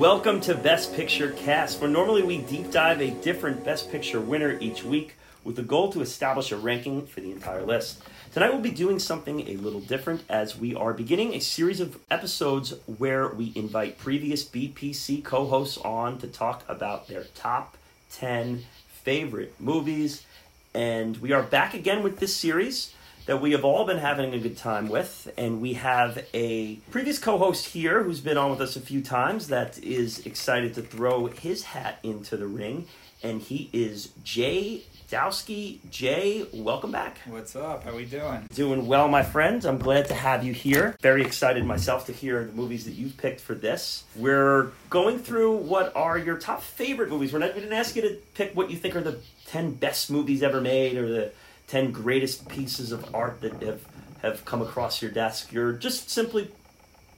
Welcome to Best Picture Cast, where normally we deep dive a different Best Picture winner each week with the goal to establish a ranking for the entire list. Tonight we'll be doing something a little different as we are beginning a series of episodes where we invite previous BPC co hosts on to talk about their top 10 favorite movies. And we are back again with this series that we have all been having a good time with. And we have a previous co host here who's been on with us a few times that is excited to throw his hat into the ring. And he is Jay Dowski. Jay, welcome back. What's up? How are we doing? Doing well, my friends. I'm glad to have you here. Very excited myself to hear the movies that you've picked for this. We're going through what are your top favorite movies. We're not, we didn't ask you to pick what you think are the 10 best movies ever made or the 10 greatest pieces of art that have, have come across your desk. You're just simply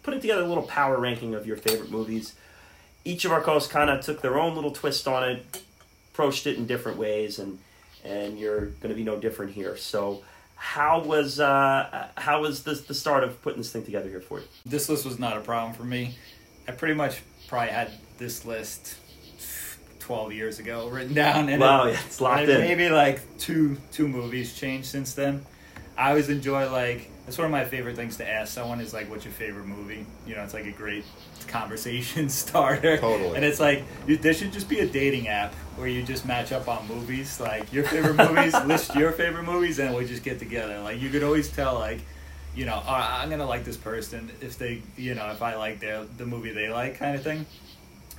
putting together a little power ranking of your favorite movies. Each of our co-hosts kind of took their own little twist on it, approached it in different ways, and and you're going to be no different here. So, how was uh, how was this, the start of putting this thing together here for you? This list was not a problem for me. I pretty much probably had this list 12 years ago written down. And wow, it, yeah, it's locked in. Maybe like two two movies changed since then. I always enjoy like that's one of my favorite things to ask someone is like, "What's your favorite movie?" You know, it's like a great conversation starter. Totally. And it's like you, there should just be a dating app where you just match up on movies, like your favorite movies, list your favorite movies, and we just get together. Like you could always tell, like, you know, oh, I'm gonna like this person if they, you know, if I like their the movie they like, kind of thing.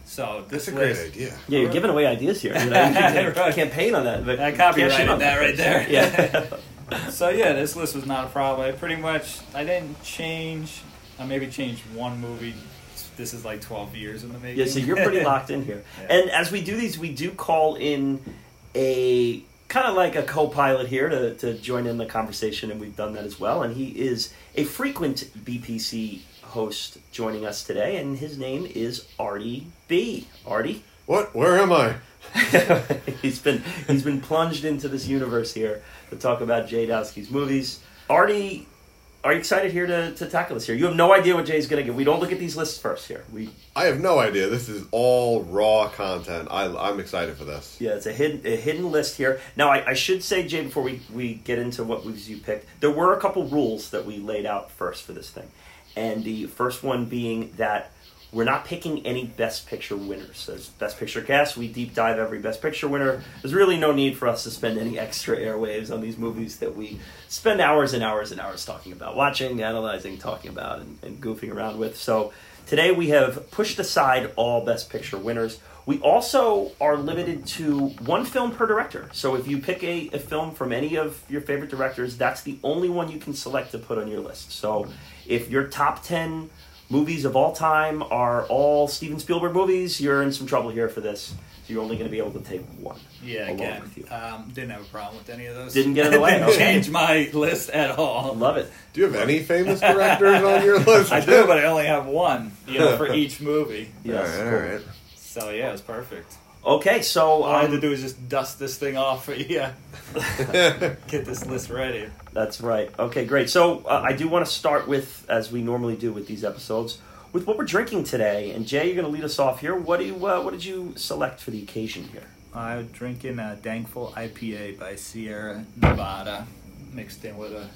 So this That's a great list, idea. Yeah, you're giving away ideas here. You know, you can, Right. campaign on that, but I you copyrighted on that right there. Yeah. So yeah, this list was not a problem. I pretty much I didn't change. I maybe changed one movie. This is like 12 years in the making. Yeah, so you're pretty locked in here. Yeah. And as we do these, we do call in a kind of like a co-pilot here to, to join in the conversation, and we've done that as well. And he is a frequent BPC host joining us today, and his name is Artie B. Artie, What? Where am I? he's been he's been plunged into this universe here to talk about Jay Dowski's movies. Artie, are you excited here to, to tackle this here? You have no idea what Jay's going to give. We don't look at these lists first here. We I have no idea. This is all raw content. I, I'm excited for this. Yeah, it's a hidden a hidden list here. Now, I, I should say, Jay, before we, we get into what movies you picked, there were a couple rules that we laid out first for this thing, and the first one being that we're not picking any Best Picture winners. As Best Picture cast, we deep dive every Best Picture winner. There's really no need for us to spend any extra airwaves on these movies that we spend hours and hours and hours talking about, watching, analyzing, talking about, and, and goofing around with. So today we have pushed aside all Best Picture winners. We also are limited to one film per director. So if you pick a, a film from any of your favorite directors, that's the only one you can select to put on your list. So if your top 10 movies of all time are all Steven Spielberg movies, you're in some trouble here for this. So you're only going to be able to take one. Yeah, along again, um, didn't have a problem with any of those. Didn't get in the way, Didn't okay. change my list at all. Love it. Do you have any famous directors on your list? I do, but I only have one, you know, for each movie. Yes, all cool. all right. So yeah, it's perfect. Okay, so All I had to um, do is just dust this thing off for you. Get this list ready. That's right. Okay, great. So uh, I do want to start with, as we normally do with these episodes, with what we're drinking today. And Jay, you're going to lead us off here. What do you, uh, what did you select for the occasion here? I'm drinking a Dankful IPA by Sierra Nevada, mixed in with a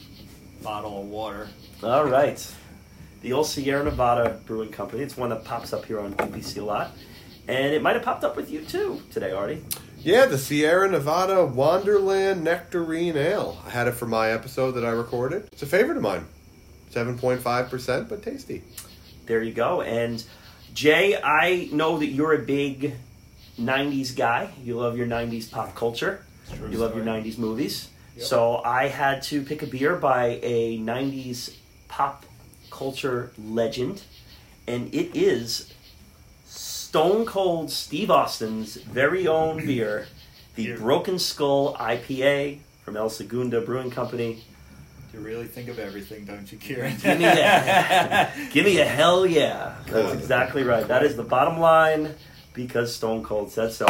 bottle of water. All right, the old Sierra Nevada Brewing Company. It's one that pops up here on BPC a lot, and it might have popped up with you too today, Artie. Yeah, the Sierra Nevada Wonderland Nectarine Ale. I had it for my episode that I recorded. It's a favorite of mine. 7.5%, but tasty. There you go. And Jay, I know that you're a big '90s guy. You love your '90s pop culture. True you love your 90s movies. Yep. So I had to pick a beer by a 90s pop culture legend, and it is Stone Cold Steve Austin's very own beer, the Beer. Broken Skull IPA from El Segundo Brewing Company. You really think of everything, don't you, Kieran? Give me that. Give me a hell yeah. That's uh, exactly right. That is the bottom line because Stone Cold said so.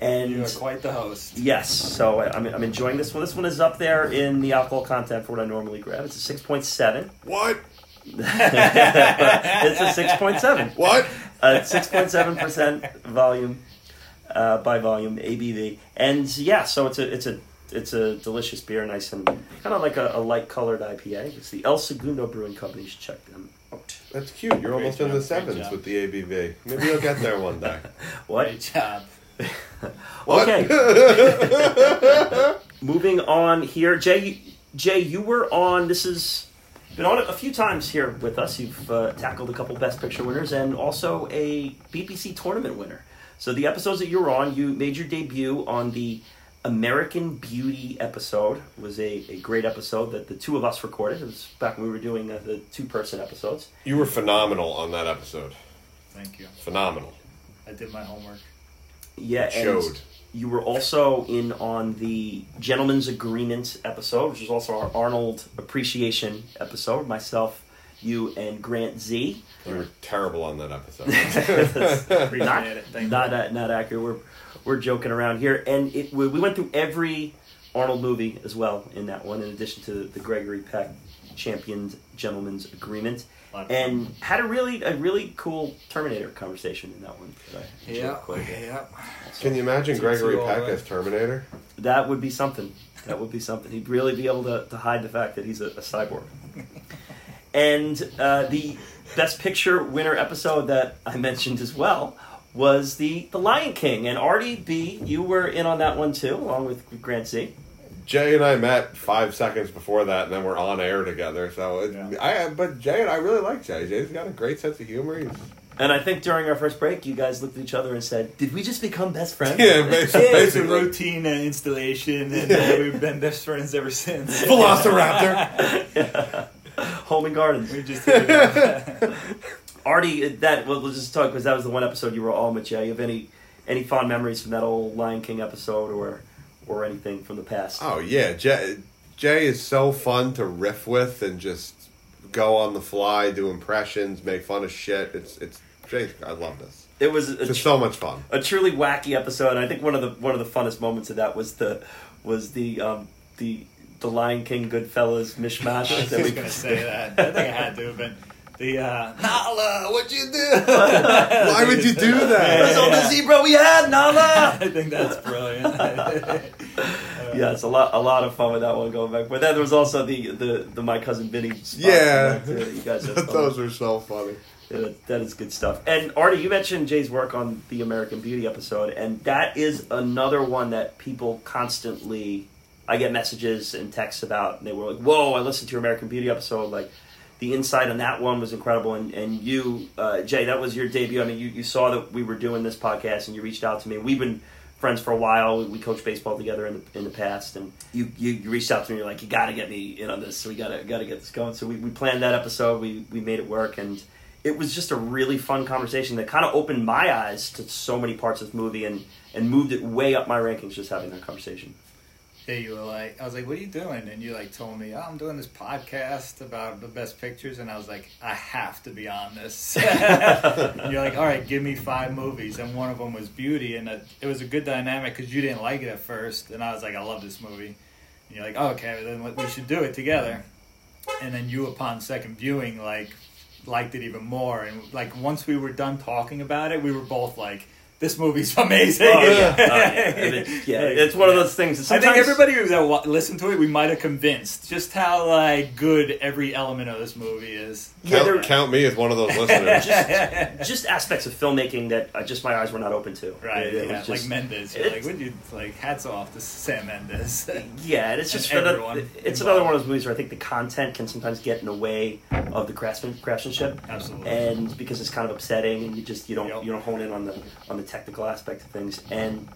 And You are quite the host. Yes, so I- I'm, I'm enjoying this one. This one is up there in the alcohol content for what I normally grab. It's a 6.7. What? it's a 6.7. What? Uh, six point seven percent volume uh, by volume ABV, and yeah, so it's a it's a it's a delicious beer, nice and kind of like a, a light colored IPA. It's the El Segundo Brewing Company. You should check them out. That's cute. You're Great almost in the sevens with the ABV. Maybe you'll get there one day. What? Great job. Okay. Moving on here, Jay. Jay, you were on. This has been on it a few times here with us. You've uh, tackled a couple Best Picture winners and also a BPC tournament winner. So the episodes that you were on, you made your debut on the American Beauty episode. It was a, a great episode that the two of us recorded. It was back when we were doing uh, the two person episodes. You were phenomenal on that episode. Thank you. Phenomenal. I did my homework. Yeah, It and showed. You were also in on the Gentleman's Agreement episode, which is also our Arnold Appreciation episode. Myself, you, and Grant Z. You were terrible on that episode. Appreciate not it. Thank not, uh, not accurate. We're we're joking around here, and it we, we went through every Arnold movie as well in that one, in addition to the Gregory Peck championed Gentleman's Agreement, A fun. and had a really a really cool Terminator conversation in that one. That I Yeah. quite a bit. Yeah. Can you imagine Gregory Peck as Terminator? That would be something. That would be something. He'd really be able to, to hide the fact that he's a, a cyborg. and uh, the Best Picture winner episode that I mentioned as well was the The Lion King. And Artie B, you were in on that one too, along with Grant Z. Jay and I met five seconds before that, and then we're on air together. So, it, Yeah. I but Jay and I really like Jay. Jay's got a great sense of humor. He's, And I think during our first break, you guys looked at each other and said, "Did we just become best friends?" yeah, Yeah, basically. it's a routine uh, installation, and uh, we've been best friends ever since. Velociraptor. Home and Garden. we just hit it off. Artie, that well, let's just talk because that was the one episode you were on with Jay. You have any any fond memories from that old Lion King episode, or or anything from the past? Oh yeah, Jay, Jay is so fun to riff with and just go on the fly, do impressions, make fun of shit. It's it's Jay. I love this. It was a, It's just so much fun. a truly wacky episode. And I think one of the one of the funnest moments of that was the was the um, the the Lion King Goodfellas mishmash. I was that we- just gonna say that. I think I had to have been the uh, Nala. What'd you do? Why would you do that? That's that? all the zebra we had, Nala. I think that's brilliant. yeah, it's a lot a lot of fun with that one going back. But then there was also the the, the my cousin Vinny. spot Yeah. from that, too. you guys. Those are so funny. Yeah, that is good stuff. And Artie, you mentioned Jay's work on the American Beauty episode, and that is another one that people constantly. I get messages and texts about, and they were like, "Whoa, I listened to your American Beauty episode. Like, the insight on that one was incredible." And and you, uh, Jay, that was your debut. I mean, you, you saw that we were doing this podcast, and you reached out to me. We've been friends for a while. We coached baseball together in the in the past, and you you, you reached out to me. You're like, "You got to get me in on this. So we got to got to get this going." So we, we planned that episode. We we made it work, and it was just a really fun conversation that kind of opened my eyes to so many parts of the movie and and moved it way up my rankings just having that conversation. Yeah, you were like, I was like, "What are you doing?" And you like told me, "Oh, I'm doing this podcast about the best pictures," and I was like, "I have to be on this." you're like, "All right, give me five movies," and one of them was Beauty, and it, it was a good dynamic because you didn't like it at first, and I was like, "I love this movie," and you're like, oh, "Okay, then we should do it together," and then you, upon second viewing, like liked it even more, and like once we were done talking about it, we were both like. This movie's amazing. Oh, yeah. Oh, yeah. I mean, yeah, it's one of those things. that I think everybody that listened to it, we might have convinced just how like good every element of this movie is. Yeah, count, there- count me as one of those listeners. just, just aspects of filmmaking that uh, just my eyes were not open to. Right, It- it yeah, just- like Mendes. Like, would you like hats off to Sam Mendes? Yeah, and it's just And another, everyone it's involved. another one of those movies where I think the content can sometimes get in the way of the craftsmanship, Absolutely. and because it's kind of upsetting, and you just you don't Yep. you don't hone in on the on the technical aspect of things. And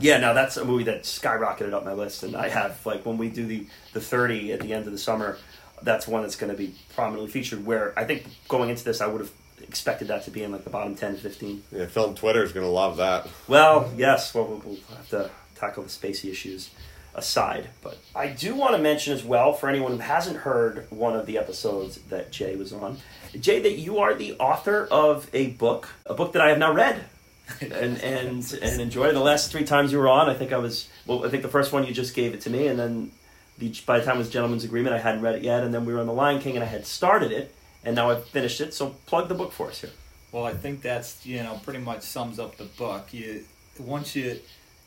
yeah, now that's a movie that skyrocketed up my list, and I have like when we do the the thirty at the end of the summer, that's one that's going to be prominently featured. Where I think going into this, I would have expected that to be in like the bottom 10, to 15. yeah, film Twitter is gonna love that. Well, yes. Well, we'll we'll have to tackle the spacey issues aside. But I do want to mention as well, for anyone who hasn't heard one of the episodes that Jay was on, Jay, that you are the author of a book, a book that I have now read. and and and enjoyed the last three times you were on. I think I was well. I think the first one you just gave it to me, and then the, by the time it was Gentleman's Agreement, I hadn't read it yet, and then we were on The Lion King, and I had started it, and now I've finished it. So plug the book for us here. Well, I think that's you know pretty much sums up the book. You once you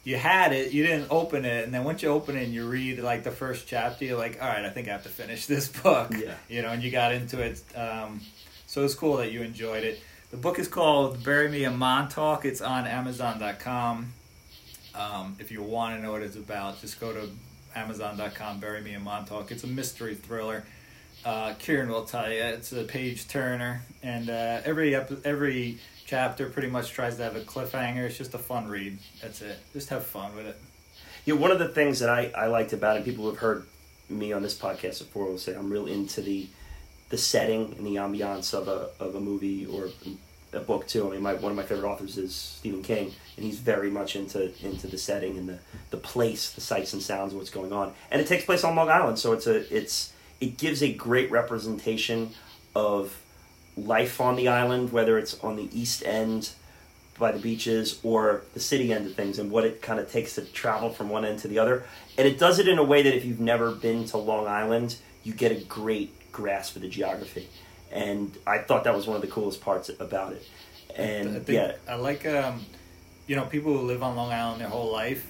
you had it, you didn't open it, and then once you open it and you read like the first chapter, you're like, all right, I think I have to finish this book. Yeah. You know, and you got into it. Um, so it's cool that you enjoyed it. The book is called Bury Me in Montauk. It's on Amazon.com. Um, if you want to know what it's about, just go to Amazon.com. Bury Me in Montauk. It's a mystery thriller. Uh, Kieran will tell you it's a page turner, and uh, every epi- every chapter pretty much tries to have a cliffhanger. It's just a fun read. That's it. Just have fun with it. Yeah, one of the things that I, I liked about it, people who have heard me on this podcast before will say I'm real into the the setting and the ambiance of a of a movie or a book too. I mean, my one of my favorite authors is Stephen King, and he's very much into into the setting and the the place, the sights and sounds of what's going on. And it takes place on Long Island, so it's a it's it gives a great representation of life on the island, whether it's on the east end by the beaches or the city end of things and what it kind of takes to travel from one end to the other. And it does it in a way that if you've never been to Long Island, you get a great grasp of the geography. And I thought that was one of the coolest parts about it. And I think yeah, I like um, you know people who live on Long Island their whole life.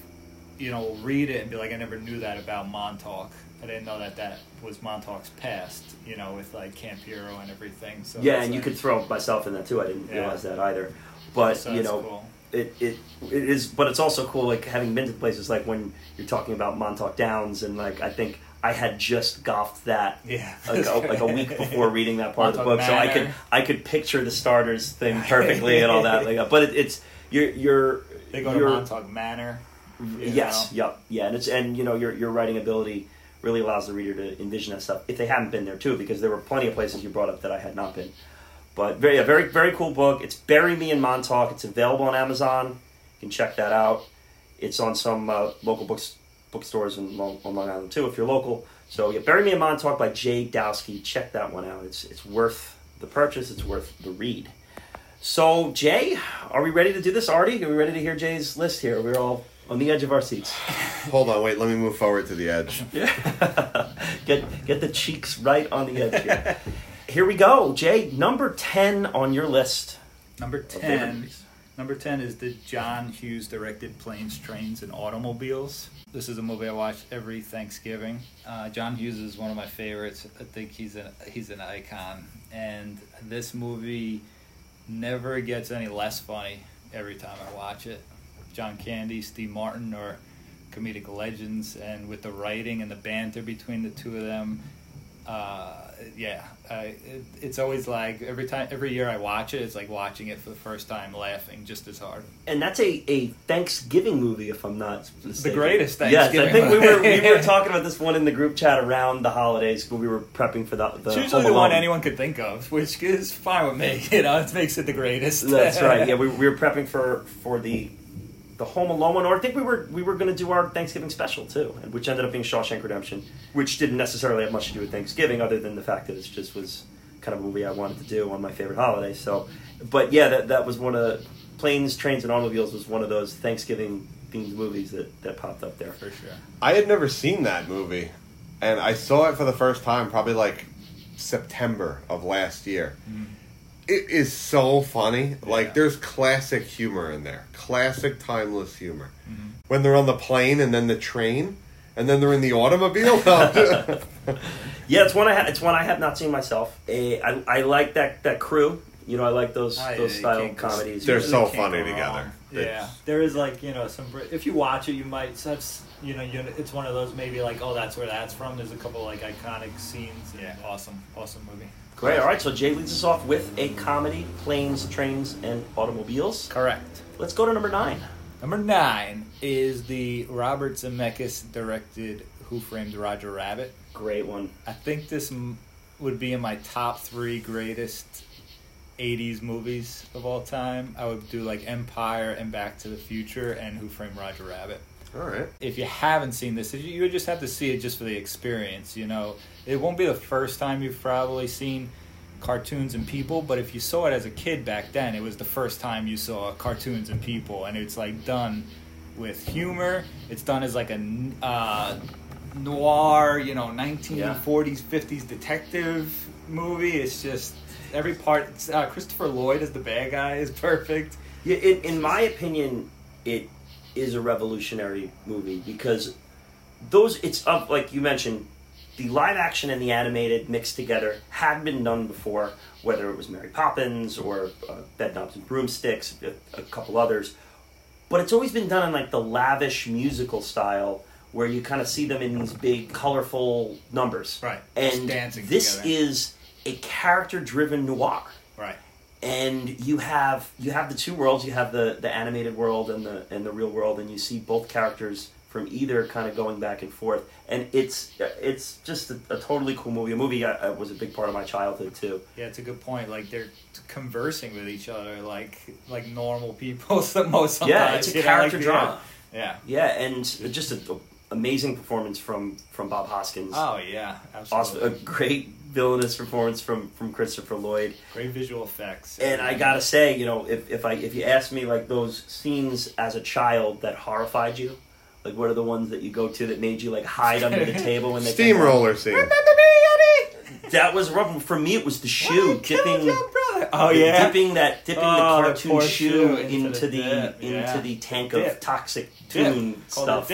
You know, will read it and be like, I never knew that about Montauk. I didn't know that that was Montauk's past. You know, with like Camp Hero and everything. So yeah, and you could throw myself in that too. I didn't Yeah. realize that either. But so you know, cool. it, it it is but it's also cool like having been to places like when you're talking about Montauk Downs and like I think I had just golfed that Yeah. like a, like a week before reading that part of the book so I could I could picture the starters thing perfectly and all that like but it, it's you're you're They go to Montauk Manor. yes know. yep yeah and it's and you know your your writing ability really allows the reader to envision that stuff if they haven't been there too because there were plenty of places you brought up that I had not been but very yeah, very very cool book it's Bury Me in Montauk it's available on Amazon you can check that out it's on some uh, local books bookstores in Long, on Long Island too if you're local so yeah Bury Me in Montauk by Jay Dowski check that one out it's it's worth the purchase it's worth the read so Jay are we ready to do this Artie are we ready to hear Jay's list here we're all on the edge of our seats Hold on, wait. Let me move forward to the edge. get get the cheeks right on the edge here. Here we go, Jay. Number ten on your list. Number of favorite ten. Number ten is the John Hughes directed Planes, Trains, and Automobiles. This is a movie I watch every Thanksgiving. Uh, John Hughes is one of my favorites. I think he's an he's an icon, and this movie never gets any less funny every time I watch it. John Candy, Steve Martin are comedic legends, and with the writing and the banter between the two of them, uh, yeah, I, it, it's always like every time, every year I watch it, it's like watching it for the first time, laughing just as hard. And that's a, a Thanksgiving movie, if I'm not mistaken. greatest Thanksgiving. Yes, I think we were we were talking about this one in the group chat around the holidays when we were prepping for the. the It's usually the one anyone could think of, which is fine with me. You know, it makes it the greatest. That's right. Yeah, we, we were prepping for for the the Home Alone one, or I think we were we were going to do our Thanksgiving special too, and which ended up being Shawshank Redemption, which didn't necessarily have much to do with Thanksgiving, other than the fact that it just was kind of a movie I wanted to do on my favorite holiday. So, but yeah, that that was one of the planes, trains, and automobiles was one of those Thanksgiving themed movies that that popped up there. for sure. I had never seen that movie, and I saw it for the first time probably like September of last year. Mm. It is so funny. Like Yeah. there's classic humor in there, classic timeless humor. When they're on the plane and then the train, and then they're in the automobile. Yeah, it's one I ha- it's one I have not seen myself. Eh, I I like that that crew. You know, I like those I- those style comedies. They're so funny together. wrong. It's- Yeah, there is like you know some. If you watch it, you might. That's you know, you, it's one of those maybe like oh that's where that's from. There's a couple like iconic scenes. Yeah, awesome, awesome movie. Great. All right. So Jay leads us off with a comedy: planes, trains, and automobiles. Correct. Let's go to number nine. Number nine is the Robert Zemeckis directed Who Framed Roger Rabbit. Great one. I think this m- would be in my top three greatest 80s movies of all time. I would do like Empire and Back to the Future and Who Framed Roger Rabbit. All right. If you haven't seen this, you would just have to see it just for the experience. You know, it won't be the first time you've probably seen cartoons and people, but if you saw it as a kid back then, it was the first time you saw cartoons and people, and it's like done with humor. It's done as like a uh, noir, you know, 1940s, 50s detective movie. It's just every part. Uh, Christopher Lloyd as the bad guy is perfect. Yeah, in, in my opinion, it is a revolutionary movie because those it's up like you mentioned, the live action and the animated mixed together had been done before, whether it was Mary Poppins or uh, Bedknobs and Broomsticks, a, a couple others, but it's always been done in like the lavish musical style where you kind of see them in these big colorful numbers, Right, And dancing this together. is a character-driven noir Right. And you have you have the two worlds you have the the animated world and the and the real world and you see both characters from either kind of going back and forth and it's it's just a, a totally cool movie a movie I, I was a big part of my childhood too Yeah, it's a good point. Like they're conversing with each other like like normal people. Some most sometimes. yeah it's a know, character like, drama Yeah. yeah and just an amazing performance from from bob hoskins Oh yeah, absolutely. a great villainous performance from from christopher lloyd Great visual effects. And I gotta say, you know, if, if I if you ask me like those scenes as a child that horrified you, like what are the ones that you go to that made you like hide under the table when they? Steamroller scene. That was rough. For me, it was the shoe dipping. Oh yeah. dipping that dipping Oh, the the cartoon poor shoe shoe into, into the, the into yeah. the tank Dip. of toxic tune Called stuff,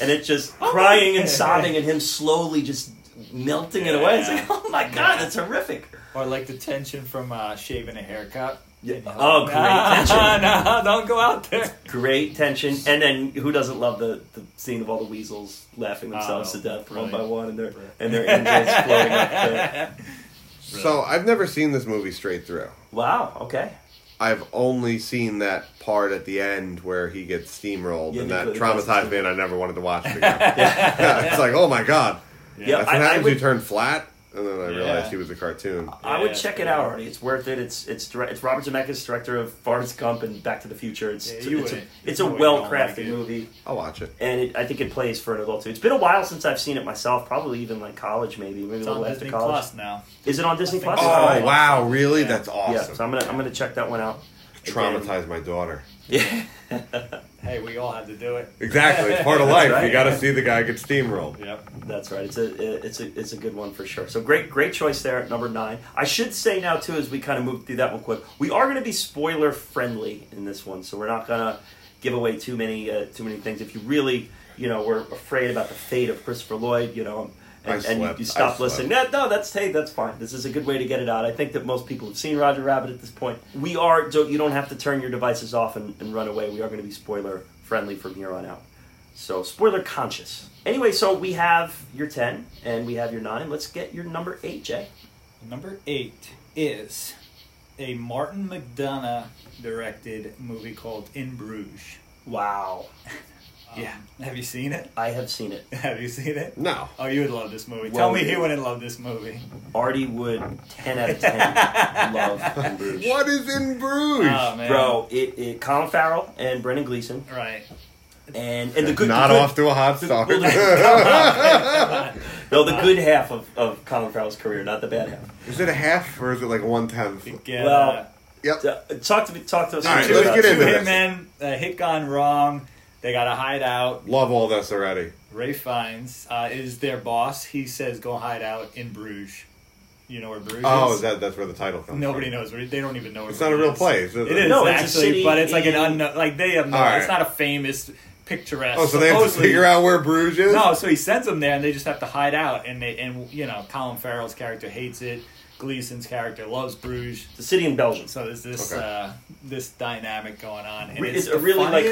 and it just Oh. crying and sobbing and him slowly just melting it away. It's like, oh my god, Yeah. that's horrific. Or like the tension from uh, shaving a haircut. Yeah. You know? Oh, great Nah, tension. nah, don't go out there. Great tension, and then who doesn't love the, the scene of all the weasels laughing themselves Oh, to death one by one, and their Brilliant. and their angels floating up. The... So I've never seen this movie straight through. Wow. Okay. I've only seen that part at the end where he gets steamrolled, Yeah, and that traumatized me, and I never wanted to watch it again. it's like, oh my god, Yeah, that's what I- I happens. would- you turn flat, and then I realized Yeah. he was a cartoon. I would Yeah, check it out already. It's worth it. It's it's direct, it's Robert Zemeckis, director of Forrest Gump and Back to the Future. It's Yeah, it's, you it's a, wouldn't. it's You a well crafted it. movie, I'll watch it. and it, I think it plays for an adult too. It's been a while since I've seen it myself. Probably even like college, maybe maybe It's a little on after Disney college. Plus now. Is it on Disney Plus? so. Oh wow, really? Yeah. That's awesome. Yeah, so I'm gonna I'm gonna check that one out. Again. Traumatized my daughter. Yeah. Hey, we all had to do it. Exactly, it's part of life. right. You got to see the guy get steamrolled. Yep. That's right. It's a it's a it's a good one for sure. So great great choice there at number nine. I should say now too as we kind of move through that one quick, we are going to be spoiler friendly in this one, so we're not going to give away too many uh, too many things. If you really you know were afraid about the fate of Christopher Lloyd, you know. I And, and you, you stop listening. No, no, that's hey, that's fine. This is a good way to get it out. I think that most people have seen Roger Rabbit at this point. We are, so you don't have to turn your devices off and, and run away. We are going to be spoiler friendly from here on out. So spoiler conscious. Anyway, so we have your ten and we have your nine. Let's get your number eight, Jay. Number eight is a Martin McDonough directed movie called In Bruges. Wow, Um, Have you seen it? I have seen it. Have you seen it? No. Oh, you would love this movie. Well, Tell me he wouldn't love this movie. Artie would ten out of ten love in Bruges. What is in Bruges? Oh man, Bro, it, it Colin Farrell and Brendan Gleeson Right. and and the good Not the good, off to a hot start. well, the- No, the good half of, of Colin Farrell's career, not the bad half. is it a half or is it like one tenth? Yeah. Well, Yep. Uh, talk to me. Talk to us. All right, let's get into two this. hitmen, a hit gone wrong. They got to hide out. Love all this already. Ray Fiennes uh, is their boss. He says, "Go hide out in Bruges." You know where Bruges Oh, is? that, that's where the title comes from. Nobody from. knows where. They don't even know. Where It's not a real place. Is It it? is No, it's a actually, city but it's like an unknown. Like they have no. All right. It's not a famous, picturesque. Oh, so they have to figure out where Bruges is? No, so he sends them there, and they just have to hide out. And they and you know, Colin Farrell's character hates it. Gleeson's character loves Bruges. The city in Belgium. So there's this Okay. uh, this dynamic going on, and it's, it's a really, like,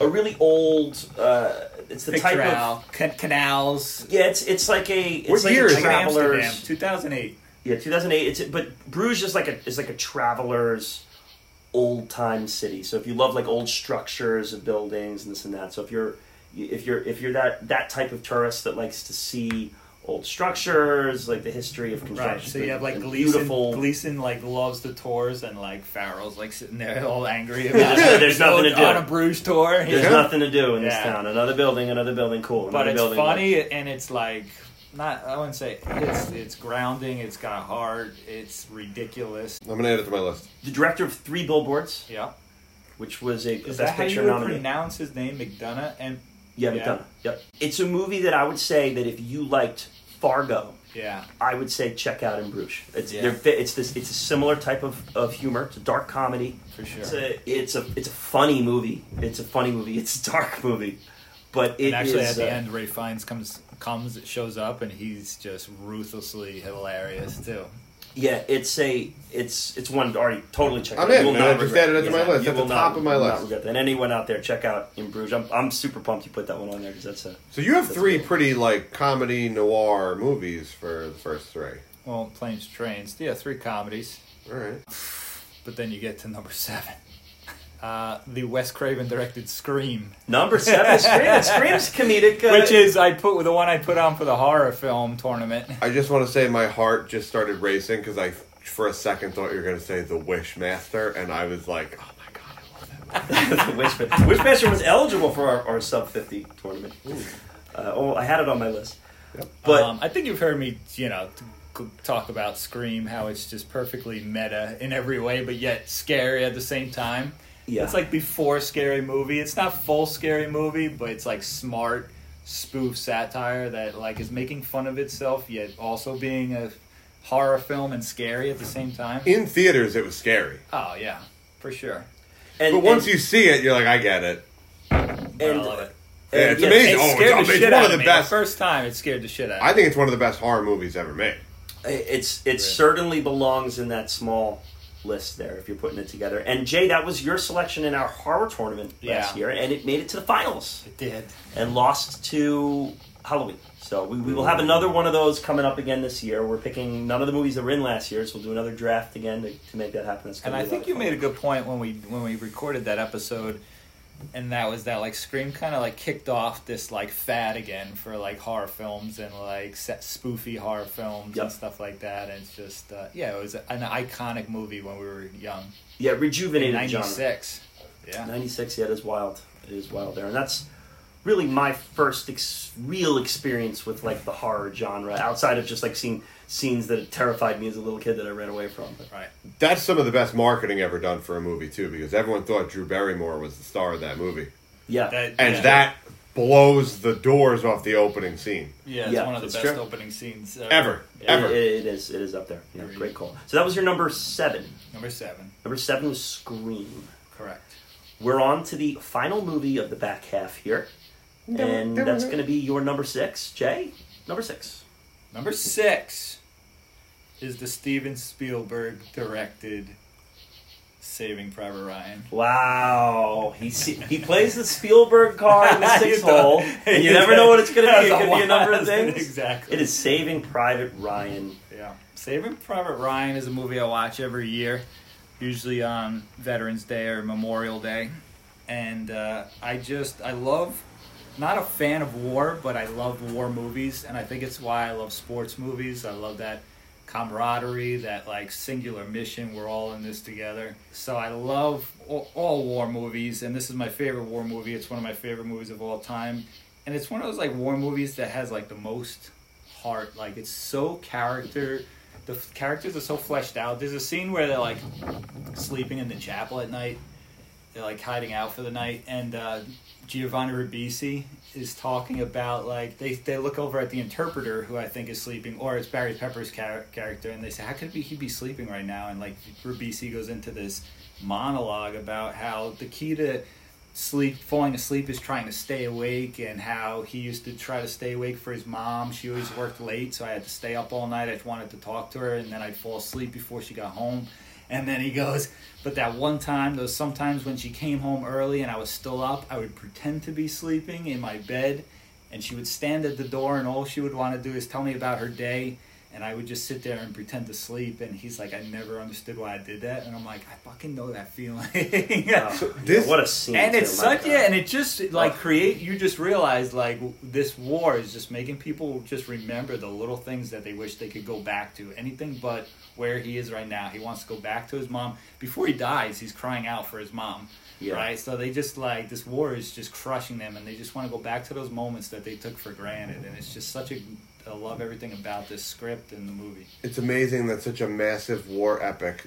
A really old. Uh, it's the picture type of. out, ca- canals. Yeah, it's it's like a. It's What like year a is Amsterdam, travelers. 2008. Yeah, 2008. It's but Bruges is like a is like a traveler's old time city. So if you love like old structures of buildings and this and that, so if you're if you're if you're that that type of tourist that likes to see old structures, like the history of construction, Right, so you have like Gleeson. beautiful. Gleeson like loves the tours, and like Farrell's like sitting there all angry about there's- it. there's nothing to do. on a Bruges tour. There's know? nothing to do in this Yeah. town. Another building, another building, cool. but it's building, funny and it's like not. I wouldn't say it's it's grounding. It's got heart. It's ridiculous. I'm going to add it to my list. The director of Three Billboards, Yeah. which was a Is Best that how Picture you nominee. pronounce his name, McDonough? And Yeah, Yeah. McDonough. Yep. It's a movie that I would say that if you liked Fargo, Yeah. I would say check out In Bruges. It's Yeah. it's this it's a similar type of, of humor. It's a dark comedy. For sure. It's a it's a it's a funny movie. It's a funny movie. It's a dark movie, but it and actually, is, at the uh, end, Ray Fiennes comes comes shows up, and he's just ruthlessly hilarious too. Yeah, it's a it's it's one already totally check. I'm out. in, You will man. not I just regret added it to my Yeah, list. you At the will top not- of my will list. Not regret that. And anyone out there, check out In Bruges. I'm I'm super pumped you put that one on there because that's a So you have That's three cool. pretty like comedy noir movies for the first three. Well, planes, trains, yeah, three comedies, All right. but then you get to number seven, uh, the Wes Craven directed Scream, number seven. Scream. Scream's comedic. Uh, which is I put with the one I put on for the horror film tournament. I just want to say my heart just started racing because I, for a second, thought you were going to say The Wishmaster, and I was like, oh my god, I love that. movie. Wishmaster. Wishmaster was eligible for our, our sub fifty tournament. Uh, oh, I had it on my list. Yep. But um, I think you've heard me, you know, talk about Scream, how it's just perfectly meta in every way, but yet scary at the same time. Yeah, It's like before scary movie. It's not full scary movie, but it's like smart spoof satire that like is making fun of itself, yet also being a horror film and scary at the same time. In theaters, it was scary, Oh yeah, for sure. and, but once and, you see it, you're like, I get it. and, I love it. Yeah, it's yeah, amazing. It Oh, scared it's, the it's shit one out of the me. best. The first time, it scared the shit out. of me. I think it's one of the best horror movies ever made. It's it Really. certainly belongs in that small list there if you're putting it together. And Jay, that was your selection in our horror tournament last year, and it made it to the finals it did. and lost to Halloween. So we, we will have another one of those coming up again this year. We're picking none of the movies that were in last year, so we'll do another draft again to, to make that happen. And I think you of made a good point when we when we recorded that episode, and that was that like Scream kind of like kicked off this like fad again for like horror films and like set spoofy horror films Yep. and stuff like that. And it's just uh, yeah, it was an iconic movie when we were young. yeah rejuvenated genre. '96. Yeah. 96 yeah it is wild it is wild there and that's really my first ex- real experience with like the horror genre outside of just like seeing scenes that terrified me as a little kid that i ran away from but Right. That's some of the best marketing ever done for a movie too, because everyone thought Drew Barrymore was the star of that movie, yeah That, and yeah. that blows the doors off the opening scene yeah, it's Yeah, one of the best true. opening scenes ever, It- ever. it- it is it is up there yeah, great call so that was your number seven Number seven. number seven was scream Correct. we're on to the final movie of the back half here and that's going to be your number six jay number six Number six is the Steven Spielberg directed Saving Private Ryan. Wow, he he plays the Spielberg card in the You six hole, and you never know what it's going to be. It That's could be a number of things. Exactly. It is Saving Private Ryan. Yeah. Saving Private Ryan is a movie I watch every year, usually on Veterans Day or Memorial Day. And uh, I just, I love, not a fan of war, but I love war movies. And I think it's why I love sports movies. I love that camaraderie, that like singular mission. We're all in this together. So I love all, all war movies. And this is my favorite war movie. It's one of my favorite movies of all time. And it's one of those like war movies that has like the most heart. Like it's so character. The f- characters are so fleshed out. There's a scene where they're like sleeping in the chapel at night. They're like hiding out for the night, and uh, Giovanni Ribisi is talking about like they they look over at the interpreter who I think is sleeping, or it's Barry Pepper's char- character, and they say, "How could he be sleeping right now?" And like Ribisi goes into this monologue about how the key to sleep falling asleep is trying to stay awake and how he used to try to stay awake for his mom. She always worked late so i had to stay up all night. I wanted to talk to her and then i'd fall asleep before she got home and then he goes but that one time those sometimes when she came home early and i was still up i would pretend to be sleeping in my bed and she would stand at the door and all she would want to do is tell me about her day and I would just sit there and pretend to sleep. And he's like, I never understood why I did that. And I'm like, I fucking know that feeling. Wow. this- what a scene! and it's such yeah, and it just like Ugh. create. You just realize like this war is just making people just remember the little things that they wish they could go back to. Anything but where he is right now. He wants to go back to his mom. Before he dies, he's crying out for his mom. Yeah. Right, so they just like this war is just crushing them, and they just want to go back to those moments that they took for granted, and it's just such a. I love everything about this script and the movie. It's amazing that such a massive war epic,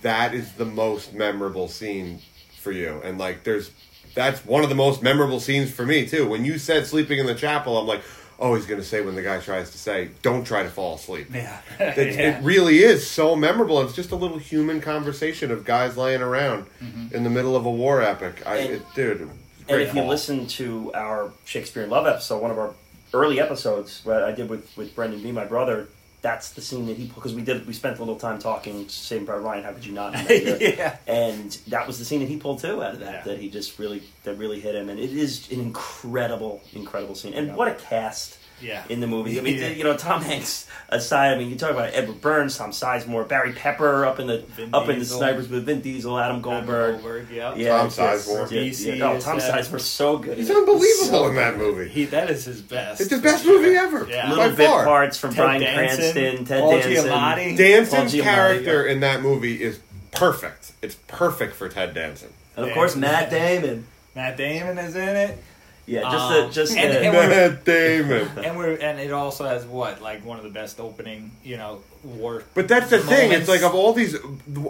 that is the most memorable scene for you. And like, there's that's one of the most memorable scenes for me too. When you said sleeping in the chapel, I'm like, oh, he's gonna say when the guy tries to say, "Don't try to fall asleep." Yeah. It, Yeah. it really is so memorable. It's just a little human conversation of guys laying around Mm-hmm. in the middle of a war epic. I, And- it, dude, And great if you listen to our Shakespeare in Love episode, one of our early episodes that I did with, with Brendan B, my brother, that's the scene that he because we did we spent a little time talking Saving Private Ryan. How could you not? in that year. Yeah. And that was the scene that he pulled too out of that. Yeah. That he just really that really hit him, and it is an incredible, incredible scene. And Yeah. what a cast! Yeah. in the movie. I mean, Yeah. you know, Tom Hanks aside. I mean, you talk about Edward Burns, Tom Sizemore, Barry Pepper up in the Vin up in the snipers with Vin Diesel, Adam Goldberg. Goldberg, yeah. Yeah, Tom it's just- Sizemore. Yeah, DC yeah. Oh, Tom Sizemore's so good. he's in unbelievable So in that movie. He that is his best. It's the for best sure. movie ever. Yeah. by Little bit far. parts from Ted Brian Danson, Cranston, Ted Paul Danson. Giamatti. Paul Danson's Giamatti, character in that movie is perfect. It's perfect for Ted Danson. And of course, Matt Damon. Matt Damon is in it. Yeah, just Um, the just and- the, and we're- Matt Damon. And we're and it also has what like one of the best opening you know war. But that's the thing. It's like of all these,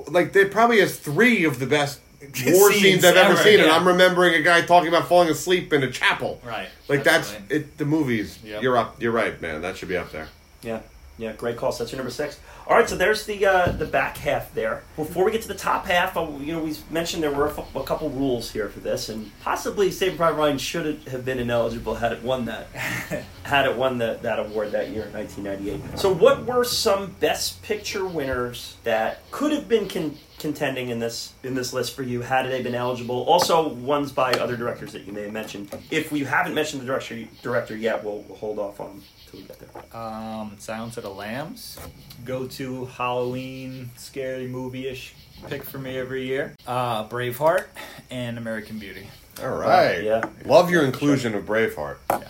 like it probably has three of the best war Scenes scenes I've ever ever, seen, and. I'm remembering a guy talking about falling asleep in a chapel. right. Like that's Definitely. it. The movies. Yep. You're up. You're right, man. That should be up there. Yeah, yeah, great call. So that's your number six. All right, so there's the uh, the back half there. Before we get to the top half, uh, you know, we mentioned there were a, f- a couple rules here for this, and possibly Saving Private Ryan should have been ineligible had it won that had it won that that award that year in 1998. So, what were some Best Picture winners that could have been con- contending in this in this list for you had they been eligible? Also, ones by other directors that you may have mentioned. If we haven't mentioned the director director yet, we'll, we'll hold off on until we get there. Um, Silence of the Lambs, go to Halloween scary movie ish pick for me every year. Uh, Braveheart and American Beauty. All right. yeah. Love your inclusion of Braveheart. Yeah.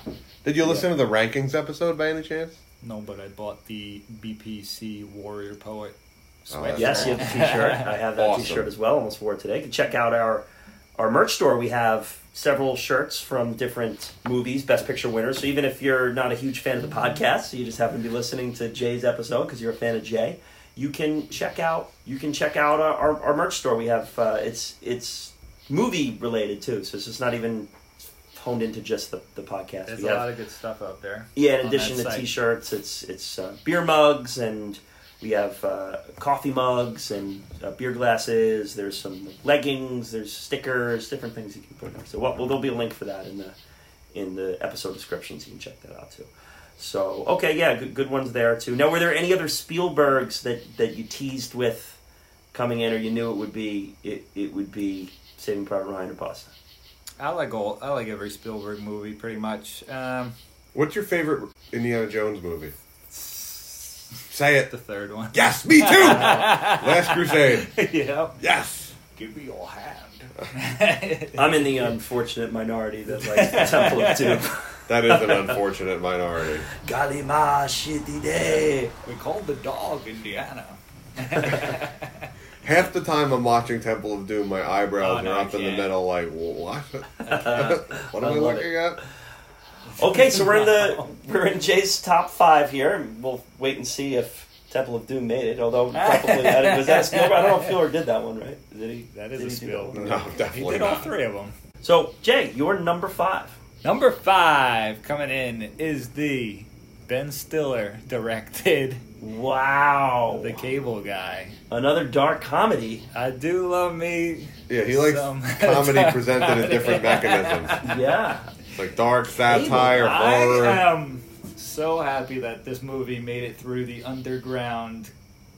Did you listen to the rankings episode by any chance? No, but I bought the BPC Warrior Poet Oh, sweatshirt. that's Yes, you have the T-shirt. I have that Awesome. T-shirt as well. Almost wore it today. You can check out our our merch store. We have several shirts from different movies, Best Picture winners. So even if you're not a huge fan of the podcast, so you just happen to be listening to Jay's episode because you're a fan of Jay, you can check out you can check out our, our, our merch store. We have uh, it's it's movie related too, so it's just not even honed into just the, the podcast. There's We a have- lot of good stuff out there. yeah, in addition to site. T-shirts, it's it's uh, beer mugs and we have uh, coffee mugs and uh, beer glasses. There's some leggings. There's stickers, different things you can put in there. So well, well, there'll be a link for that in the in the episode description, so you can check that out too. So okay, yeah, good, good ones there too. Now, were there any other Spielbergs that that you teased with coming in, or you knew it would be it, it would be Saving Private Ryan or Pasta? I like all. I like every Spielberg movie pretty much. Um, What's your favorite Indiana Jones movie? Say it. the third one. Yes, me too. Last Crusade. yeah. Yes. Give me your hand. I'm in the unfortunate minority that likes the Temple of Doom. That is an unfortunate minority. Galima shitty day. we called the dog Indiana. Half the time I'm watching Temple of Doom, my eyebrows Oh, no, are I up in the middle, like, what? what am I love looking at? Okay, so we're in the we're in Jay's top five here, and we'll wait and see if Temple of Doom made it. Although probably I- was that a Spielberg? I don't know if Spielberg did that one, right? Did he? That is did a he do Spielberg. one? No, He definitely did all three of them. So Jay, you're number five. Number five coming in is the Ben Stiller directed Wow, The Cable Guy. another dark comedy. I do love me. Yeah, he likes comedy presented in different mechanisms. Yeah, It's like dark satire, I horror. am so happy that this movie made it through the underground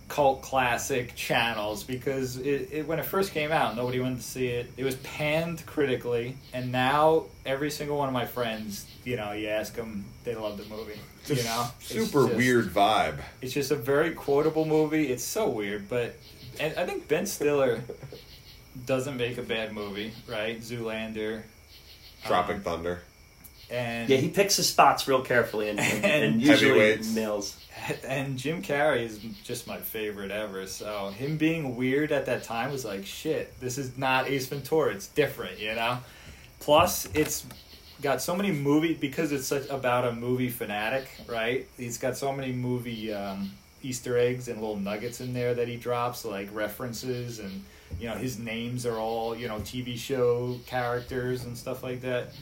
cult classic channels because it, it when it first came out, nobody wanted to see it. It was panned critically, and now every single one of my friends, you know, you ask them, they love the movie. It's You know, super just- weird vibe. It's just a very quotable movie. It's so weird, but and I think Ben Stiller doesn't make a bad movie, right? Zoolander. Tropic um, Thunder. and yeah, he picks his spots real carefully, and, and, and And usually nails. and Jim Carrey is just my favorite ever. So him being weird at that time was like, shit, this is not Ace Ventura. It's different, you know. Plus, it's got so many movie because it's such about a movie fanatic, right? He's got so many movie um, Easter eggs and little nuggets in there that he drops, like references and you know his names are all you know TV show characters and stuff like that.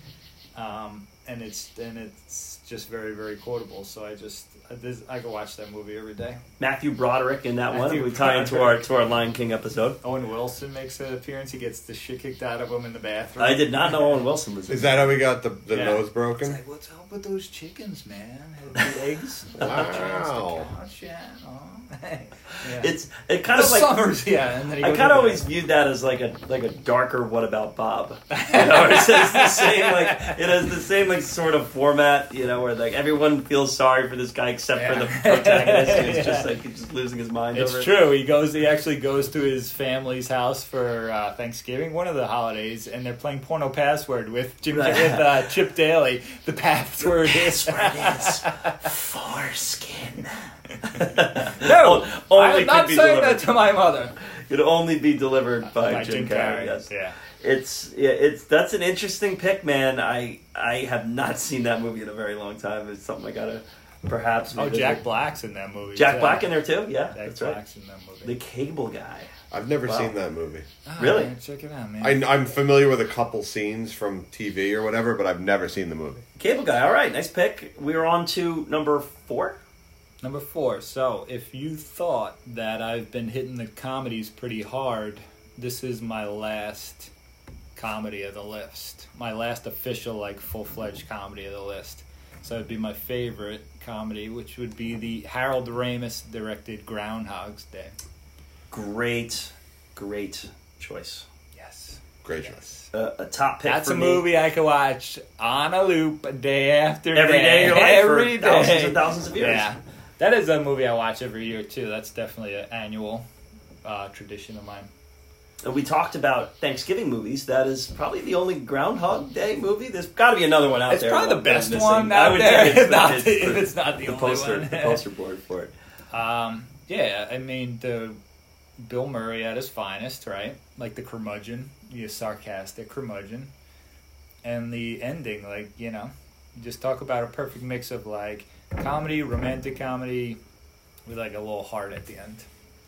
Um, and it's and it's just very very quotable. So I just I, this, I could watch that movie every day. Matthew Broderick in that Matthew one. We tie into our to our Lion King episode. Owen Wilson makes an appearance. He gets the shit kicked out of him in the bathroom. I did not know Owen Wilson was in Is that how we got the, the Yeah. nose It's broken? like, what's up with those chickens, man? Had the eggs. Wow. Couch, yeah. Oh. yeah. It's it kind the of like summers, yeah. And then I kind of to always viewed that as like a like a darker "What About Bob?" You know, it's, it's the same like it has the same like sort of format. You know, where like everyone feels sorry for this guy except for the protagonist who's Yeah. just like he's just losing his mind It's over it. true. He goes. He actually goes to his family's house for uh, Thanksgiving, one of the holidays, and they're playing Porno Password with Jim Right. with uh, Chip Daly. The password is Password is foreskin. no. only I'm not saying delivered. that to my mother. Could only be delivered by, By Jim, Carrey. Yes. Yeah. It's yeah, it's that's an interesting pick, man. I I have not seen that movie in a very long time. It's something I gotta perhaps. Oh, revisit. Jack Black's in that movie. Jack yeah. Black in there too. Yeah, Jack that's right. Black's in that movie. The Cable Guy. I've never Wow. seen that movie. Ah, Really? man, check it out, man. I, I'm familiar with a couple scenes from TV or whatever, but I've never seen the movie. Cable Guy. All right, nice pick. We're on to number four. Number four. So, if you thought that I've been hitting the comedies pretty hard, this is my last comedy of the list. My last official, like, full fledged comedy of the list. So, it'd be my favorite comedy, which would be the Harold Ramis directed Groundhog's Day. Great, great choice. Yes. Great choice. Yes. Uh, a top pick. That's for a me. movie I could watch on a loop day after day. every day of Every for thousands day. and thousands of years. Yeah, that is a movie I watch every year too. That's definitely an annual uh, tradition of mine. And we talked about Thanksgiving movies. That is probably the only Groundhog Day movie. There's got to be another one out It's there. probably the best one I out would there. it's, Not it's the- it's not the the only poster, one. the poster board for it. Um, yeah, I mean the Bill Murray at his finest, right? Like the curmudgeon, the sarcastic curmudgeon, and the ending, like you know, just talk about a perfect mix of like comedy, romantic comedy, with like a little heart at the end.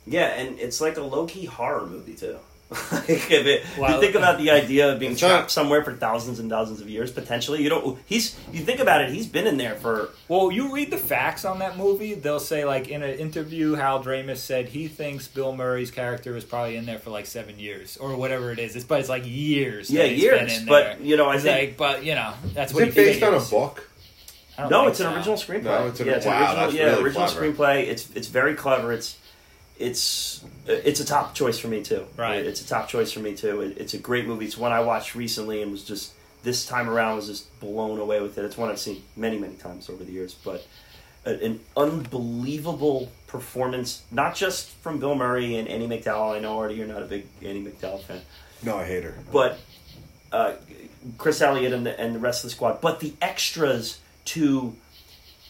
Yeah, and it's like a low key horror movie too. like if it, Well- you think about the uh, idea of being It's trapped not- somewhere for thousands and thousands of years, potentially. You don't. He's. You think about it. He's been in there for. Well, you read the facts on that movie. They'll say, like, in an interview, Harold Ramis said he thinks Bill Murray's character was probably in there for like seven years or whatever it is. It's but it's like years. Yeah, that he's been years. in But you know, I It's think. like, but you know, that's Is what it he based on a book? No, think it's an so. original screenplay. No, it's an- yeah, it's wow, an original, yeah, really original clever. screenplay. It's it's very clever. It's it's it's a top choice for me too. Right. It's a top choice for me too. It, it's a great movie. It's one I watched recently and was just this time around was just blown away with it. It's one I've seen many many times over the years, but an unbelievable performance, not just from Bill Murray and Andie MacDowell. I know already you're not a big Andie MacDowell fan, No, I hate her. but uh, Chris Elliott and the, and the rest of the squad. But the extras to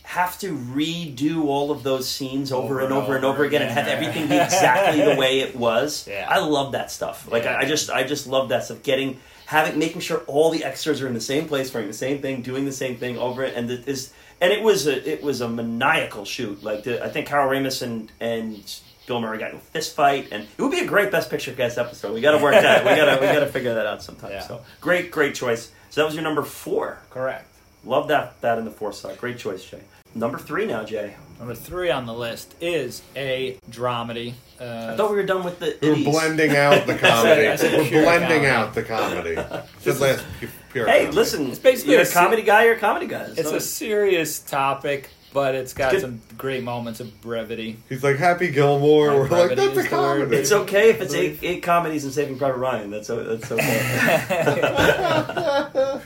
have to redo all of those scenes over, and over and over again and have everything be exactly the way it was. Yeah. I love that stuff. Like Yeah. I, I just I just love that stuff. Getting having making sure all the extras are in the same place, wearing the same thing, doing the same thing over it, and it is and it was a it was a maniacal shoot. Like the, I think Harold Ramis and and Bill Murray got in a fist fight, and it would be a great Best Picture cast episode. We got to work that. We got to we got to figure that out sometime. Yeah. So great, great choice. So that was your number four. Correct. Love that that in the fourth slot. Great choice, Jay. Number three now, Jay. Number three on the list is a dramedy. Uh, I thought we were done with the. We're itties. blending out the comedy. I said We're blending comedy. out the comedy. Said last pure Hey, comedy. listen. It's basically you're a a comedy guy. You're a comedy guy. it's a serious topic, but it's got Good. some great moments of brevity. He's like Happy Gilmore. My We're like, that's a is word. comedy. It's okay if it's eight, eight comedies and Saving Private Ryan. That's o- that's okay.